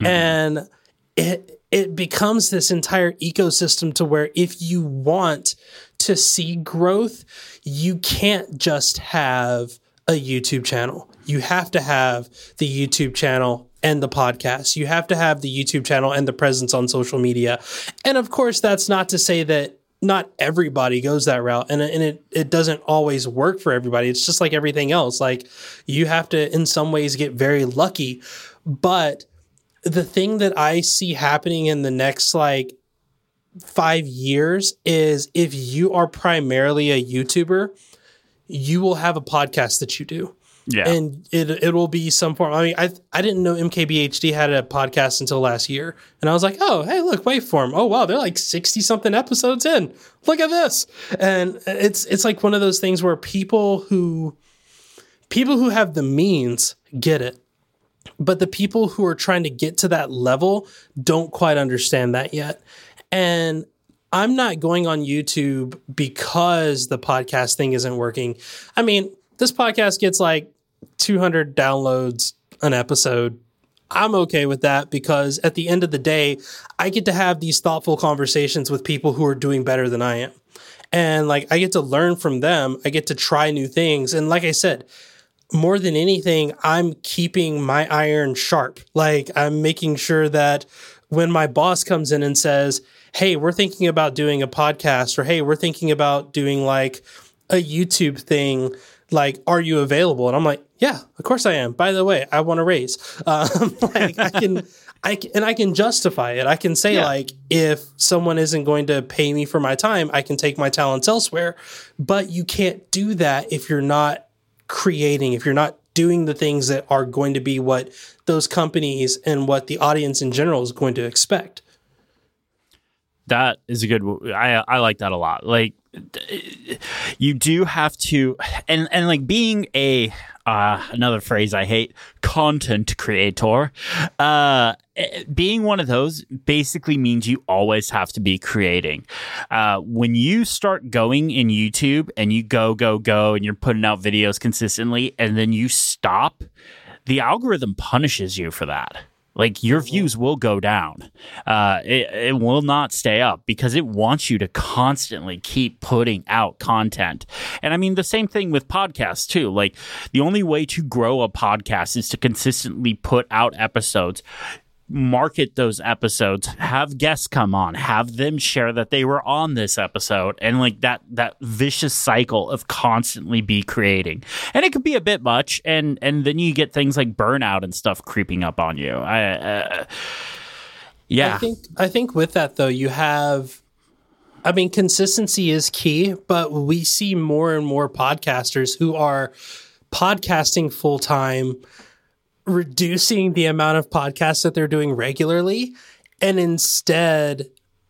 Mm-hmm. And it it becomes this entire ecosystem to where if you want to see growth, you can't just have a YouTube channel. You have to have the YouTube channel and the podcast. You have to have the YouTube channel and the presence on social media. And of course, that's not to say that not everybody goes that route and, and it, it doesn't always work for everybody. It's just like everything else. Like you have to, in some ways, get very lucky. But the thing that I see happening in the next like five years is if you are primarily a YouTuber, you will have a podcast that you do. Yeah. And it it will be some form. I mean, I I didn't know MKBHD had a podcast until last year. And I was like, oh, hey, look, Waveform. Oh wow, they're like 60 something episodes in. Look at this. And it's it's like one of those things where people who people who have the means get it. But the people who are trying to get to that level don't quite understand that yet. And I'm not going on YouTube because the podcast thing isn't working. I mean, this podcast gets like 200 downloads an episode. I'm okay with that because at the end of the day, I get to have these thoughtful conversations with people who are doing better than I am. And like I get to learn from them, I get to try new things. And like I said, more than anything, I'm keeping my iron sharp. Like I'm making sure that when my boss comes in and says, Hey, we're thinking about doing a podcast, or Hey, we're thinking about doing like a YouTube thing like, are you available? And I'm like, yeah, of course I am. By the way, I want to raise. [laughs] Um, like I can, I can, and I can justify it. I can say yeah. like, if someone isn't going to pay me for my time, I can take my talents elsewhere. But you can't do that if you're not creating, if you're not doing the things that are going to be what those companies and what the audience in general is going to expect. That is a good. I I like that a lot. Like you do have to and and like being a uh, another phrase I hate content creator. Uh, being one of those basically means you always have to be creating. Uh, when you start going in YouTube and you go go go and you're putting out videos consistently and then you stop the algorithm punishes you for that like your views will go down. Uh, it, it will not stay up because it wants you to constantly keep putting out content. And I mean, the same thing with podcasts too. Like the only way to grow a podcast is to consistently put out episodes market those episodes have guests come on have them share that they were on this episode and like that that vicious cycle of constantly be creating. And it could be a bit much and and then you get things like burnout and stuff creeping up on you. I uh, yeah. I think I think with that though, you have I mean consistency is key, but we see more and more podcasters who are podcasting full time, reducing the amount of podcasts that they're doing regularly, and instead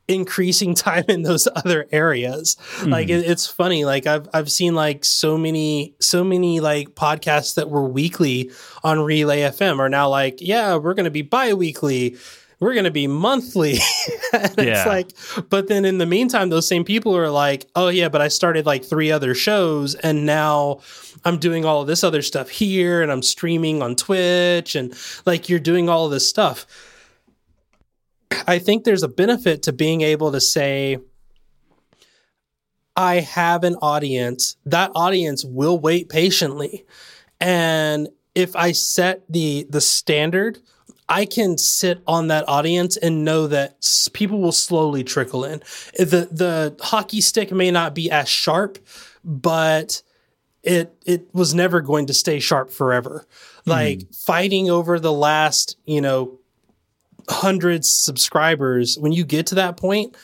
increasing [laughs] time in those other areas. Like mm-hmm. it, it's funny. Like I've I've seen like so many so many like podcasts that were weekly on Relay FM are now like, yeah, we're gonna be bi-weekly. We're gonna be monthly. [laughs] and Yeah. it's like, but then in the meantime, those same people are like, oh yeah, but I started like three other shows and now I'm doing all this other stuff here and I'm streaming on Twitch and like you're doing all this stuff. I think there's a benefit to being able to say, I have an audience. That audience will wait patiently. And if I set the the standard, I can sit on that audience and know that people will slowly trickle in. The the hockey stick may not be as sharp, but it it was never going to stay sharp forever. Hmm. Like fighting over the last, you know, hundreds subscribers, when you get to that point,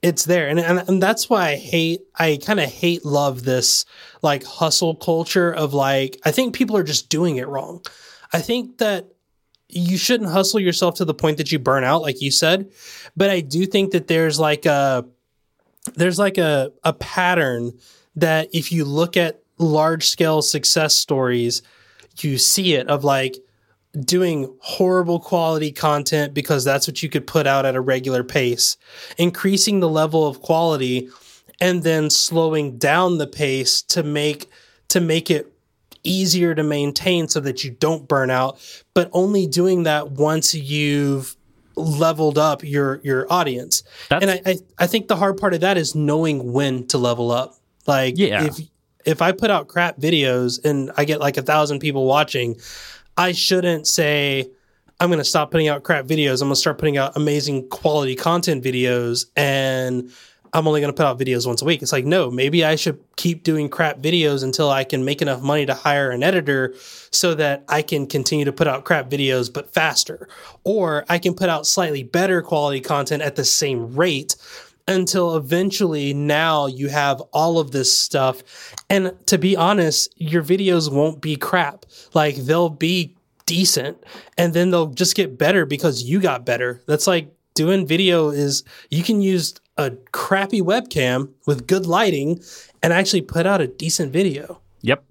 it's there. And and, and that's why I hate I kind of hate love this like hustle culture of like I think people are just doing it wrong. I think that you shouldn't hustle yourself to the point that you burn out like you said, but I do think that there's like a there's like a a pattern that if you look at large scale success stories, you see it of like doing horrible quality content because that's what you could put out at a regular pace, increasing the level of quality and then slowing down the pace to make to make it easier to maintain so that you don't burn out, but only doing that once you've leveled up your your audience. That's- and I, I I think the hard part of that is knowing when to level up. Like Yeah. if if I put out crap videos and I get like a thousand people watching, I shouldn't say I'm going to stop putting out crap videos. I'm going to start putting out amazing quality content videos and I'm only going to put out videos once a week. It's like, no, maybe I should keep doing crap videos until I can make enough money to hire an editor so that I can continue to put out crap videos, but faster. Or I can put out slightly better quality content at the same rate until eventually now you have all of this stuff. And to be honest, your videos won't be crap. Like they'll be decent and then they'll just get better because you got better. That's like doing video is you can use a crappy webcam with good lighting and actually put out a decent video. Yep.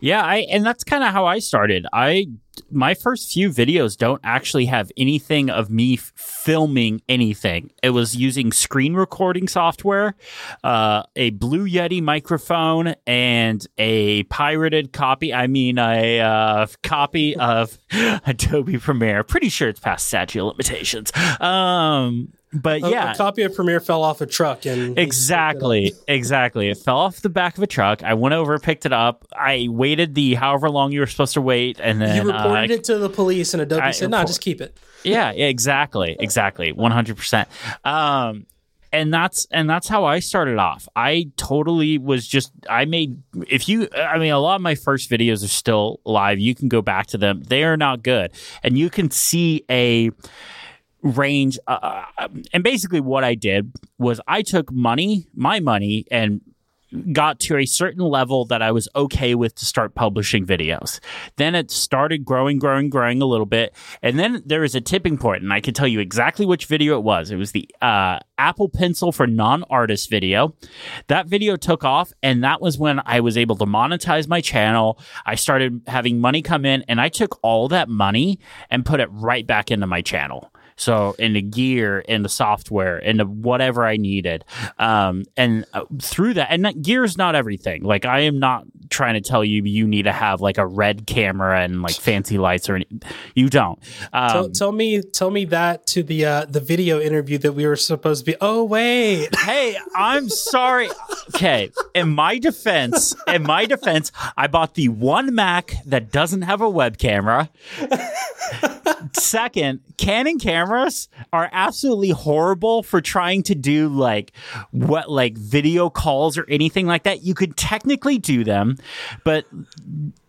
Yeah, I and that's kind of how I started. I my first few videos don't actually have anything of me f- filming anything. It was using screen recording software, uh, a Blue Yeti microphone, and a pirated copy. I mean, a uh, copy of [laughs] Adobe Premiere. Pretty sure it's past statute limitations. Um, but A- yeah, A copy of Premiere fell off a truck and Exactly, exactly. It fell off the back of a truck. I went over, picked it up. I waited the however long you were supposed to wait, and then You reported uh, it to the police and Adobe I said, "No, report- just keep it." yeah, yeah, exactly, exactly, one hundred percent. Um, and that's and that's how I started off. I totally was just I made if you I mean a lot of my first videos are still live. You can go back to them. They are not good, and you can see a range. Uh, and basically, what I did was I took money, my money, and got to a certain level that I was okay with to start publishing videos. Then it started growing, growing, growing a little bit. And then there was a tipping point, and I can tell you exactly which video it was. It was the uh, Apple Pencil for non artist video. That video took off, and that was when I was able to monetize my channel. I started having money come in, and I took all that money and put it right back into my channel. So in the gear, into software, into whatever I needed, um, and uh, through that, and that, is not everything. Like I am not trying to tell you you need to have like a red camera and like fancy lights or any, you don't. Um, Tell, tell me, tell me that to the uh, the video interview that we were supposed to be. Oh wait, [laughs] hey, I'm sorry. Okay, in my defense, in my defense, I bought the one Mac that doesn't have a web camera. [laughs] Second, Canon cameras are absolutely horrible for trying to do like what like video calls or anything like that. You could technically do them, but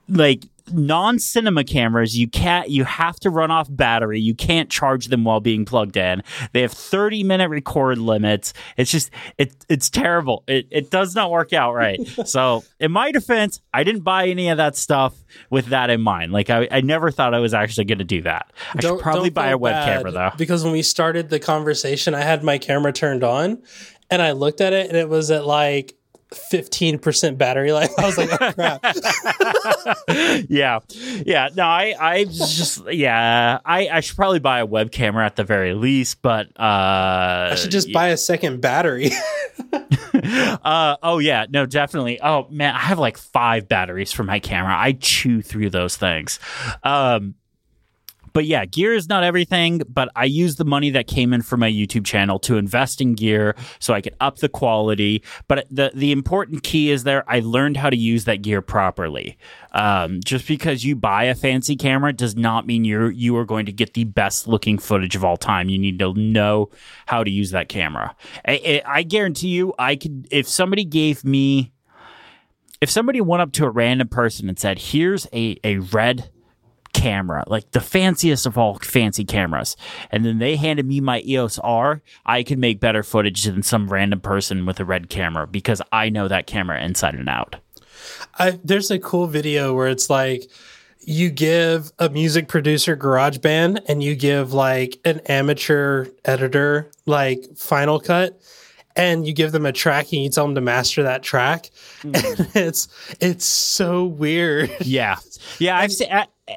like non-cinema cameras you can't you have to run off battery. You can't charge them while being plugged in. They have 30 minute record limits. It's just it it's terrible. It, it does not work out right. [laughs] So in my defense i didn't buy any of that stuff with that in mind. Like i, I never thought i was actually going to do that. I Don't- should probably buy a web camera though. Because when we started the conversation, I had my camera turned on and I looked at it and it was at like 15% battery life. I was like, oh crap. [laughs] yeah yeah no i i just yeah i i should probably buy a web camera at the very least but uh I should just buy a second battery. [laughs] [laughs] uh oh yeah no definitely oh man i have like five batteries for my camera i chew through those things um but yeah, gear is not everything, but I use the money that came in from my YouTube channel to invest in gear so I could up the quality. But the the important key is there I learned how to use that gear properly. Um, just because you buy a fancy camera does not mean you're you are going to get the best looking footage of all time. You need to know how to use that camera. I, I, I guarantee you, I could if somebody gave me if somebody went up to a random person and said, "Here's a a red camera, like the fanciest of all fancy cameras. And then they handed me my EOS R, I could make better footage than some random person with a red camera because I know that camera inside and out. I, there's a cool video where it's like you give a music producer GarageBand and you give like an amateur editor like Final Cut and you give them a track and you tell them to master that track mm. and [laughs] it's it's so weird Yeah. Yeah, I've seen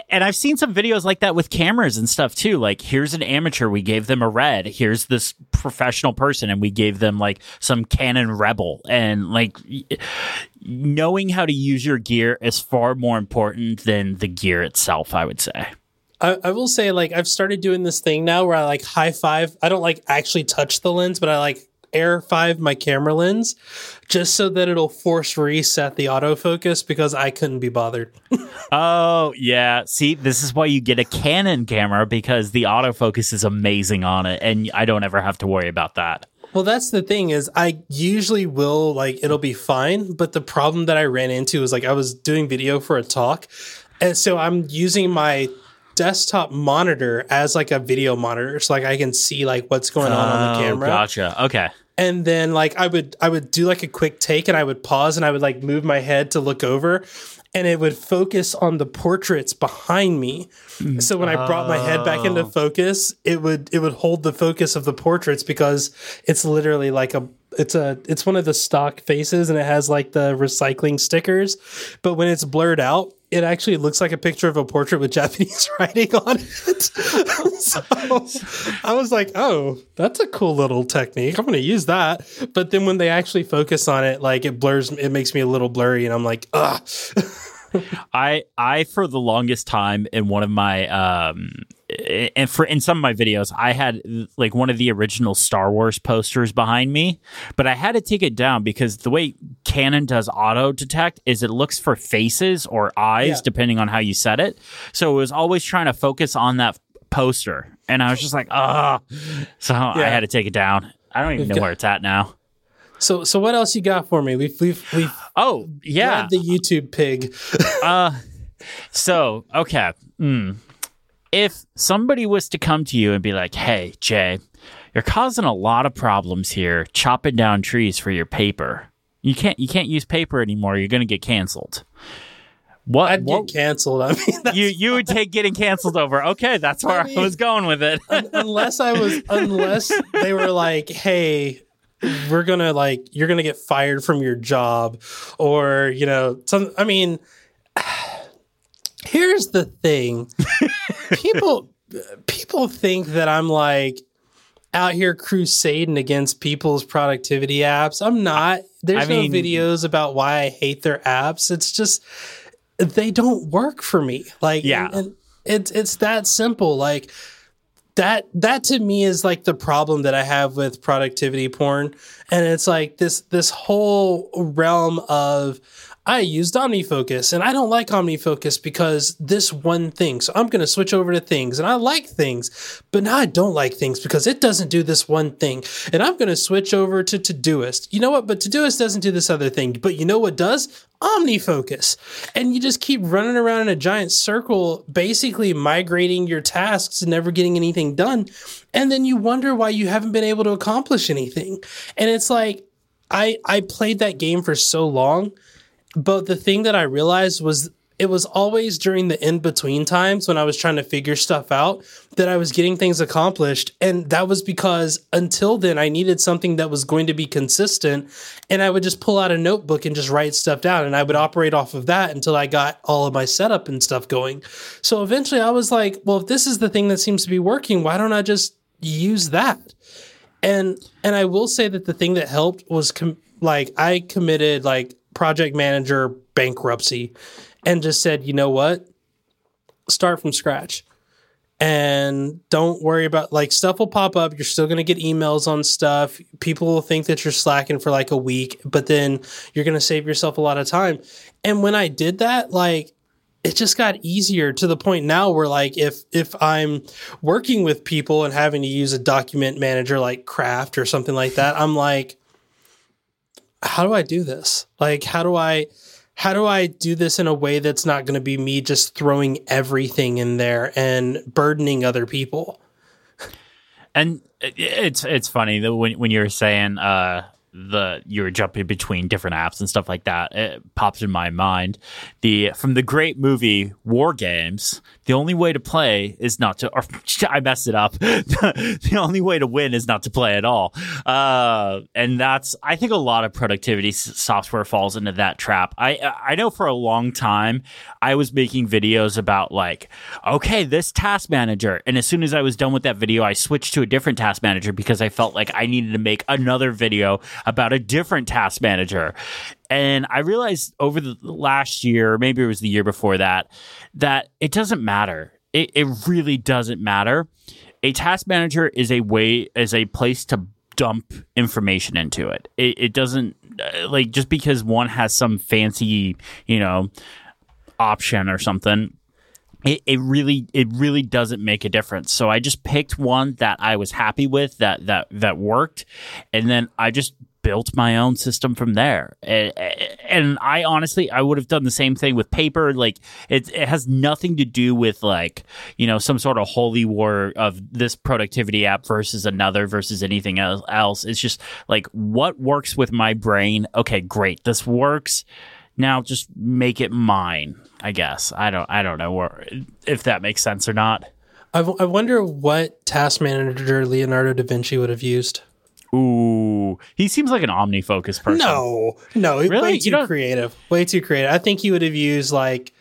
and I've seen some videos like that with cameras and stuff too. Like, here's an amateur, we gave them a red. Here's this professional person, and we gave them like some Canon Rebel. And like, knowing how to use your gear is far more important than the gear itself. I would say. I, I will say like I've started doing this thing now where I like high five. I don't like actually touch the lens, but I like air five my camera lens just so that it'll force reset the autofocus because I couldn't be bothered. [laughs] Oh yeah. See, this is why you get a Canon camera because the autofocus is amazing on it, and I don't ever have to worry about that. Well, that's the thing is I usually will like it'll be fine, but the problem that I ran into is like I was doing video for a talk, and so I'm using my desktop monitor as like a video monitor, so like I can see like what's going on on the Oh, camera. Gotcha. Okay. And then like I would I would do like a quick take and I would pause and I would like move my head to look over and it would focus on the portraits behind me. Mm. So when I brought my head back into oh. focus, it would it would hold the focus of the portraits because it's literally like a it's a it's one of the stock faces and it has like the recycling stickers, but when it's blurred out, it actually looks like a picture of a portrait with Japanese [laughs] writing on it. [laughs] so I was like, oh, that's a cool little technique. I'm going to use that. But then when they actually focus on it, like it blurs, it makes me a little blurry, and I'm like, ugh. [laughs] I I for the longest time in one of my um and for in some of my videos I had like one of the original Star Wars posters behind me, but I had to take it down because the way Canon does auto detect is it looks for faces or eyes Yeah. depending on how you set it. So it was always trying to focus on that poster, and I was just like, ah. So I had to take it down. I don't even know where it's at now. So, so what else you got for me? We've we've we've Oh yeah, the YouTube pig. Uh, so okay. Mm. If somebody was to come to you and be like, "Hey, Jay, you're causing a lot of problems here, chopping down trees for your paper. You can't you can't use paper anymore. You're going to get canceled." What? I'd what get canceled. [laughs] I mean, you you would take getting canceled over? Okay, that's where I, mean- was going with it. unless I was, unless they were like, hey. We're gonna like you're gonna get fired from your job, or you know, some. I mean, [sighs] here's the thing: people people think that I'm like out here crusading against people's productivity apps. I'm not. There's I mean- no videos about why I hate their apps. It's just they don't work for me. Like, Yeah. and, and it's it's that simple. Like that that to me is like the problem that I have with productivity porn, and it's like this this whole realm of I used OmniFocus and I don't like OmniFocus because this one thing. So I'm going to switch over to things and I like things, but now I don't like things because it doesn't do this one thing. And I'm going to switch over to Todoist. You know what? But Todoist doesn't do this other thing. But you know what does? OmniFocus. And you just keep running around in a giant circle, basically migrating your tasks and never getting anything done. And then you wonder why you haven't been able to accomplish anything. And it's like, I, I played that game for so long but the thing that I realized was it was always during the in between times when I was trying to figure stuff out that I was getting things accomplished. And that was because until then, I needed something that was going to be consistent. And I would just pull out a notebook and just write stuff down. And I would operate off of that until I got all of my setup and stuff going. So eventually I was like, well, if this is the thing that seems to be working, why don't I just use that? And, and I will say that the thing that helped was com- like I committed like project manager bankruptcy and just said, you know what? Start from scratch. And don't worry about like stuff will pop up. You're still going to get emails on stuff. People will think that you're slacking for like a week, but then you're going to save yourself a lot of time. And when I did that, like it just got easier to the point now where like if if I'm working with people and having to use a document manager like Craft or something like that, I'm like how do I do this? Like, how do I, how do I do this in a way that's not going to be me just throwing everything in there and burdening other people? And it's it's funny that when when you're saying uh, the you're jumping between different apps and stuff like that, it pops in my mind. The from the great movie War Games, the only way to play is not to. Or, [laughs] I messed it up. [laughs] the only way to win is not to play at all. Uh, and that's I think a lot of productivity software falls into that trap. I I know for a long time I was making videos about like, okay, this task manager, and as soon as I was done with that video, I switched to a different task manager because I felt like I needed to make another video about a different task manager. And I realized over the last year, maybe it was the year before that, that it doesn't matter. It, it really doesn't matter. A task manager is a way, is a place to dump information into it. It, it doesn't, uh, like, just because one has some fancy, you know, option or something it, it really it really doesn't make a difference. So I just picked one that I was happy with that that that worked, and then I just built my own system from there. And, and, I honestly, I would have done the same thing with paper. Like it, it has nothing to do with like, you know, some sort of holy war of this productivity app versus another versus anything else. It's just like what works with my brain. Okay, great. This works. Now just make it mine. I guess. I don't, I don't know if that makes sense or not. I wonder what task manager Leonardo da Vinci would have used. Ooh, he seems like an OmniFocus person. No, no, really? way too creative. Way too creative. I think he would have used like.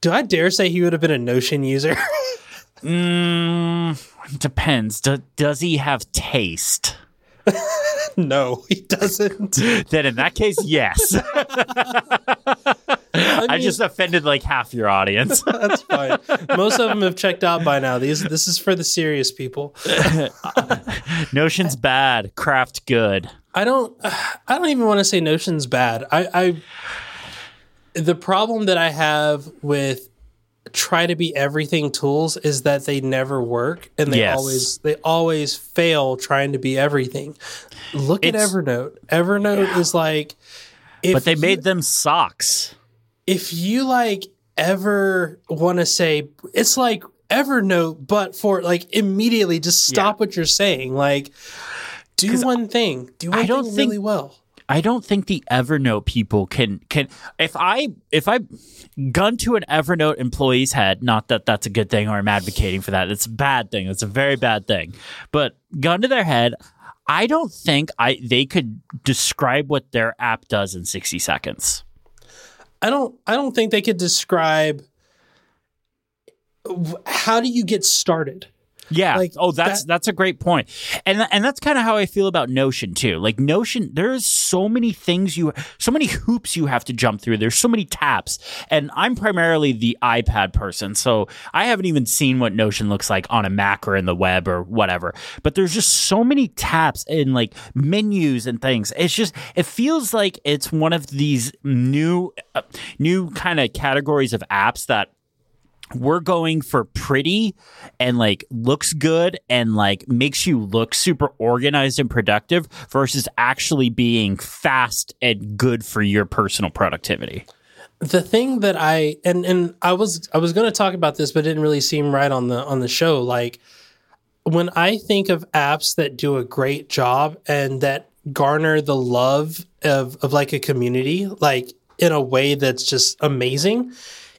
Do I dare say he would have been a Notion user? [laughs] mm, depends. Do, does he have taste? [laughs] no, he doesn't. [laughs] then in that case, yes. [laughs] I, mean, I, just offended like half your audience. that's fine. Most of them have checked out by now. These this is for the serious people. Notion's bad, craft good. I don't I don't even want to say Notion's bad. I, I the problem that I have with try to be everything tools is that they never work and they yes. always they always fail trying to be everything. Look it's, at Evernote. Evernote yeah. is like But they you, made them socks. If you like ever want to say it's like Evernote but for like immediately just stop yeah. what you're saying. Like do one thing. Do one I don't thing think, really well. I don't think the Evernote people can can if I if I gun to an Evernote employee's head, not that that's a good thing or I'm advocating for that. It's a bad thing. It's a very bad thing. But gun to their head, I don't think I they could describe what their app does in 60 seconds. I don't I don't think they could describe how do you get started? Yeah. Like, oh, that's that- that's a great point. And and that's kind of how I feel about Notion too. Like Notion, there's so many things you so many hoops you have to jump through. There's so many taps. And I'm primarily the iPad person, so I haven't even seen what Notion looks like on a Mac or in the web or whatever. But there's just so many taps and like menus and things. It's just it feels like it's one of these new uh, new kind of categories of apps that we're going for pretty and like looks good and like makes you look super organized and productive versus actually being fast and good for your personal productivity. the thing that I and and I was I was going to talk about this, but it didn't really seem right on the on the show. Like when I think of apps that do a great job and that garner the love of of like a community, like in a way that's just amazing.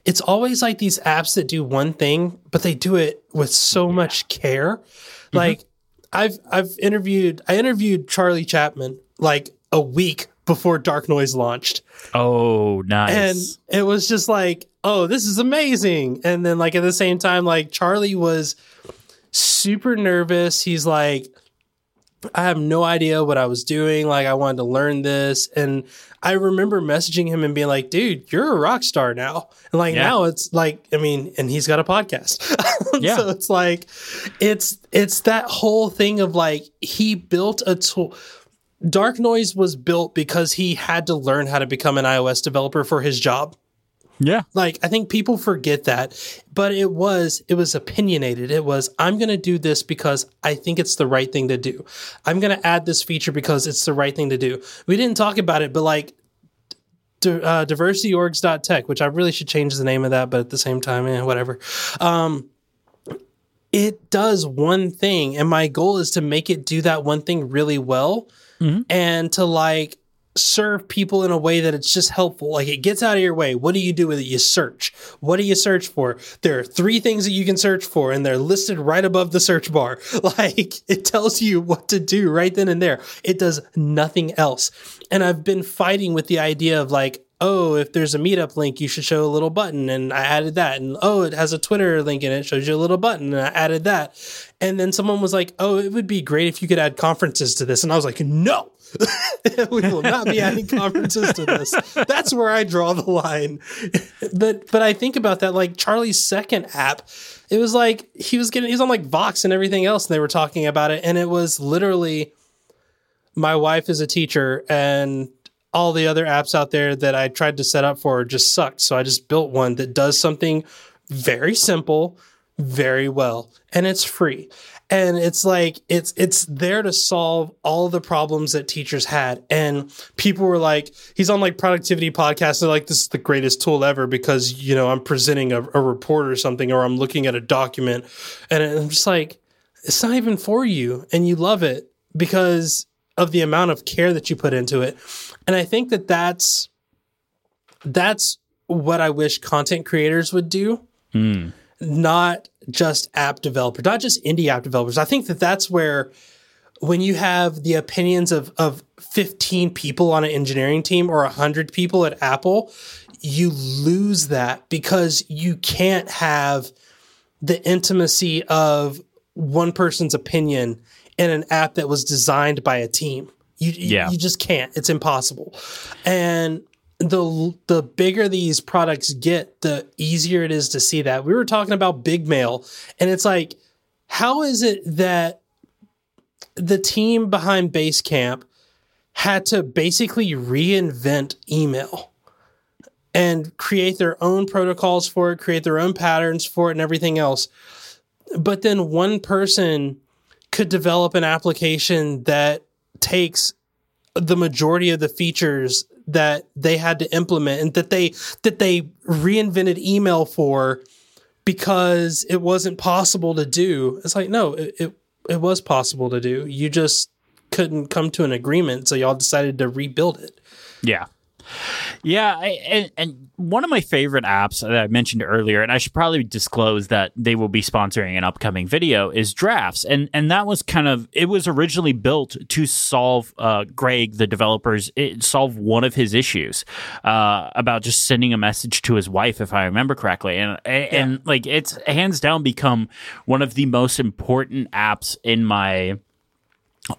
It's always like these apps that do one thing, but they do it with so much care. Mm-hmm. Like I've I've interviewed I interviewed Charlie Chapman like a week before Dark Noise launched. Oh, nice. and it was just like oh this is amazing. And then like at the same time like charlie was super nervous. He's like i have no idea what i was doing. Like i wanted to learn this. And i remember messaging him and being like dude you're a rock star now and like Yeah. now it's like i mean and he's got a podcast [laughs] Yeah. so it's like it's it's that whole thing of like he built a tool Dark Noise was built because he had to learn how to become an iOS developer for his job. Yeah. Like I think people forget that, but it was it was opinionated. It was I'm going to do this because I think it's the right thing to do. I'm going to add this feature because it's the right thing to do. We didn't talk about it, but like uh, diversityorgs.tech, which I really should change the name of that, but at the same time, eh, whatever. Um, it does one thing, and my goal is to make it do that one thing really well, and to like serve people in a way that it's just helpful. Like it gets out of your way. What do you do with it? You search. What do you search for? There are three things that you can search for, and they're listed right above the search bar. [laughs] Like it tells you what to do right then and there. It does nothing else. And I've been fighting with the idea of like, oh, if there's a meetup link, you should show a little button. And I added that. And oh, it has a Twitter link in it, shows you a little button. And I added that. And then someone was like, oh, it would be great if you could add conferences to this. And I was like, no, [laughs] we will not be adding conferences to this. That's where I draw the line. but but I think about that, like Charlie's second app, it was like he was getting he's on like Vox and everything else, and they were talking about it, and it was literally my wife is a teacher and all the other apps out there that I tried to set up for just sucked. So I just built one that does something very simple, very well, and it's free. And it's like it's it's there to solve all the problems that teachers had. And people were like, he's on like productivity podcasts. They're like, this is the greatest tool ever because you know I'm presenting a, a report or something, or I'm looking at a document, and I'm just like, it's not even for you, and you love it because of the amount of care that you put into it. And I think that that's that's what I wish content creators would do, hmm. Not just app developers, not just indie app developers. I think that that's where when you have the opinions of of 15 people on an engineering team or 100 people at Apple, you lose that because you can't have the intimacy of one person's opinion in an app that was designed by a team. You, Yeah. you just can't. It's impossible. And the the bigger these products get, the easier it is to see that. We were talking about Big Mail, and it's like, how is it that the team behind Basecamp had to basically reinvent email and create their own protocols for it, create their own patterns for it, and everything else. But then one person could develop an application that takes the majority of the features that they had to implement and that they that they reinvented email for because it wasn't possible to do. It's like no, it it, it was possible to do. You just couldn't come to an agreement, so y'all decided to rebuild it. Yeah. Yeah, I, and, and one of my favorite apps that I mentioned earlier, and I should probably disclose that they will be sponsoring an upcoming video, is Drafts, and and that was kind of it was originally built to solve uh, Greg, the developers, it solve one of his issues uh, about just sending a message to his wife, if I remember correctly, and and, yeah. and like it's hands down become one of the most important apps in my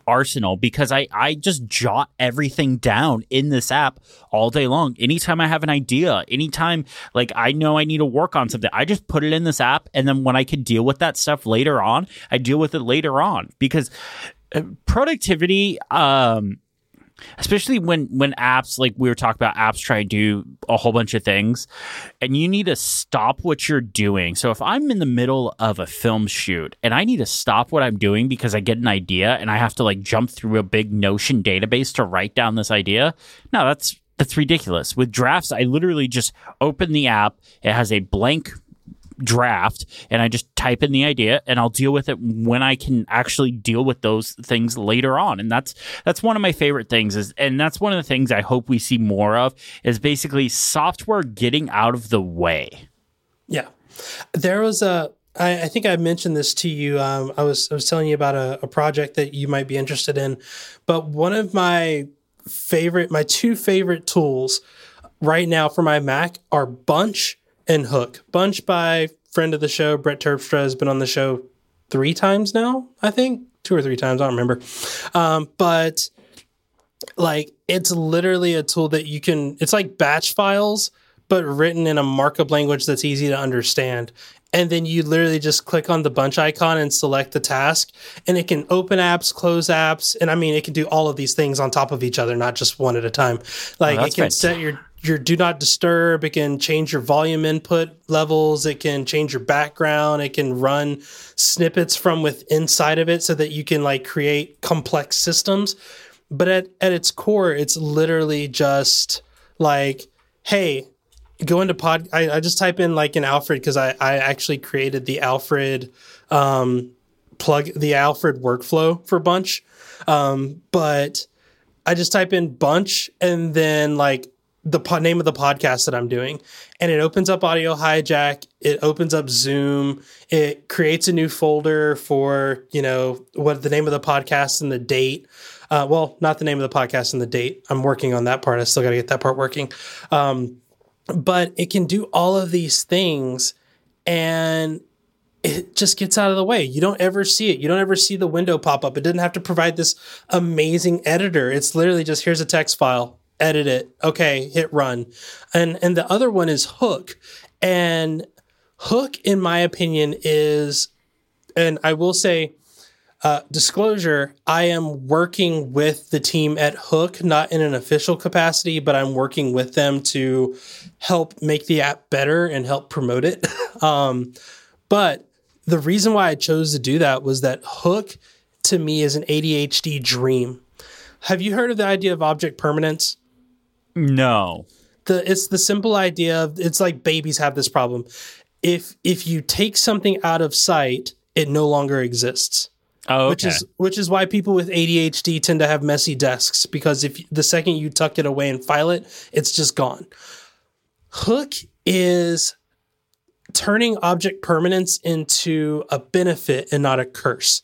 arsenal because I, I just jot everything down in this app all day long. Anytime I have an idea, anytime like I know I need to work on something, I just put it in this app. And then when I can deal with that stuff later on, I deal with it later on because uh, productivity, um, especially when when apps like we were talking about apps try to do a whole bunch of things and you need to stop what you're doing. So if i'm in the middle of a film shoot and i need to stop what i'm doing because i get an idea and i have to like jump through a big notion database to write down this idea no that's that's ridiculous. With drafts i literally just open the app. It has a blank draft and I just type in the idea and I'll deal with it when I can actually deal with those things later on. And that's that's one of my favorite things is and that's one of the things I hope we see more of is basically software getting out of the way. Yeah. There was a I, I think I mentioned this to you. Um, I was I was telling you about a, a project that you might be interested in, but one of my favorite, my two favorite tools right now for my Mac are Bunch and Hook. Bunch by friend of the show, Brett Terpstra, has been on the show three times now, I think. Two or three times, I don't remember. Um, but like it's literally a tool that you can it's like batch files, but written in a markup language that's easy to understand. And then you literally just click on the bunch icon and select the task, and it can open apps, close apps, and I mean it can do all of these things on top of each other, not just one at a time. Like oh, it can fantastic. set your your do not disturb. It can change your volume input levels. It can change your background. It can run snippets from with inside of it so that you can like create complex systems. But at, at its core, it's literally just like, hey, go into pod. I, I just type in like an Alfred because I, I actually created the Alfred um, plug, the Alfred workflow for Bunch. Um, but I just type in Bunch and then like the po- name of the podcast that I'm doing, and it opens up Audio Hijack. It opens up Zoom. It creates a new folder for you know what the name of the podcast and the date. Uh, well, not the name of the podcast and the date. I'm working on that part. I still got to get that part working. Um, but it can do all of these things, and it just gets out of the way. You don't ever see it. You don't ever see the window pop up. It doesn't have to provide this amazing editor. It's literally just here's a text file edit it. Okay, hit run. And and the other one is Hook. And Hook, in my opinion, is, and I will say, uh, disclosure, I am working with the team at Hook, not in an official capacity, but I'm working with them to help make the app better and help promote it. [laughs] um, but the reason why I chose to do that was that Hook to me is an ADHD dream. Have you heard of the idea of object permanence? No. The it's the simple idea of it's like babies have this problem. If if you take something out of sight, it no longer exists. Oh, okay. which is which is why people with ADHD tend to have messy desks because if the second you tuck it away and file it, it's just gone. Hook is turning object permanence into a benefit and not a curse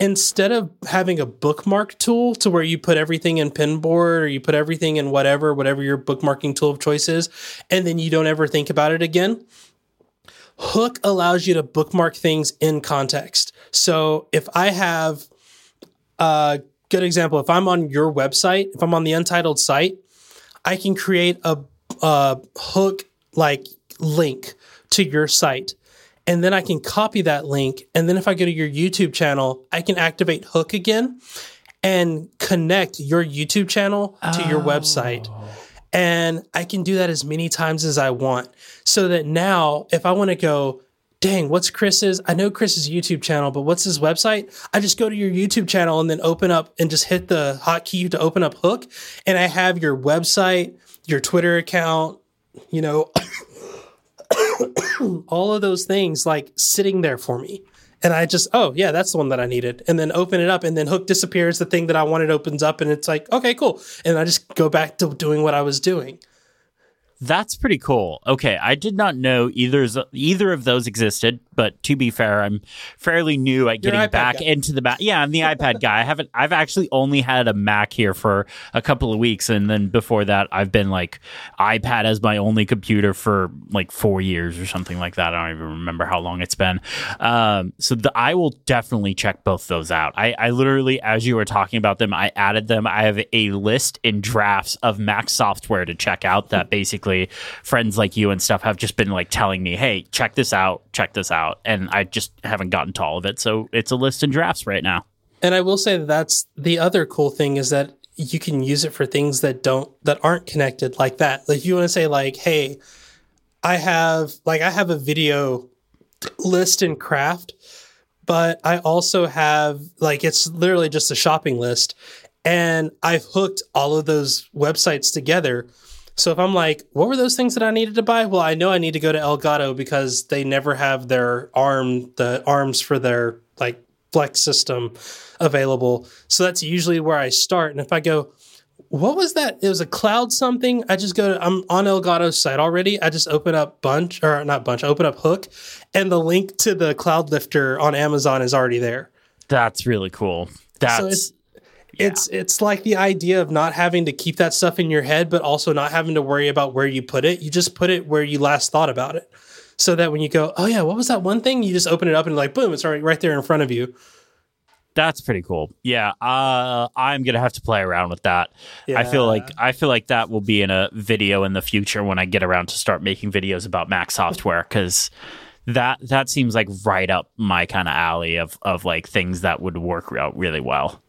instead of having a bookmark tool to where you put everything in Pinboard or you put everything in whatever, whatever your bookmarking tool of choice is, and then you don't ever think about it again, Hook allows you to bookmark things in context. So if I have a good example, if I'm on your website, if I'm on the Untitled site, I can create a, a hook like link to your site and then I can copy that link. And then if I go to your YouTube channel, I can activate Hook again and connect your YouTube channel to oh. your website. Oh. And I can do that as many times as I want. So that now, if I want to go, dang, what's Chris's? I know Chris's YouTube channel, but what's his website? I just go to your YouTube channel and then open up and just hit the hotkey to open up Hook. And I have your website, your Twitter account, you know, [coughs] all of those things like sitting there for me. and I just, oh yeah, that's the one that I needed, and then open it up, and then Hook disappears. The thing that I wanted opens up, and it's like, okay, cool, and I just go back to doing what I was doing. That's pretty cool. Okay, I did not know either either of those existed, but to be fair, I'm fairly new at getting back guy. into the Mac. Yeah, I'm the iPad guy. I haven't. I've actually only had a Mac here for a couple of weeks, and then before that, I've been like iPad as my only computer for like four years or something like that. I don't even remember how long it's been. Um, so the, I will definitely check both those out. I, I literally, as you were talking about them, I added them. I have a list in drafts of Mac software to check out that basically basically friends like you and stuff have just been like telling me, "Hey, check this out, check this out," and I just haven't gotten to all of it. So it's a list in drafts right now. And I will say that that's the other cool thing is that you can use it for things that don't that aren't connected like that. Like you want to say like, "Hey, I have like I have a video list in craft." But I also have like it's literally just a shopping list and I've hooked all of those websites together so if I'm like, what were those things that I needed to buy? Well, I know I need to go to Elgato because they never have their arm, the arms for their like flex system available. So that's usually where I start. And if I go, what was that? It was a cloud something. I just go to, I'm on Elgato's site already. I just open up Bunch or not Bunch, I open up Hook and the link to the cloud lifter on Amazon is already there. That's really cool. That's so it's it's like the idea of not having to keep that stuff in your head, but also not having to worry about where you put it. You just put it where you last thought about it, so that when you go, oh yeah, what was that one thing? You just open it up and like boom, it's already right there in front of you. That's pretty cool. Yeah, uh, I'm gonna have to play around with that. Yeah. I feel like I feel like that will be in a video in the future when I get around to start making videos about Mac software because that that seems like right up my kind of alley of of like things that would work out really well.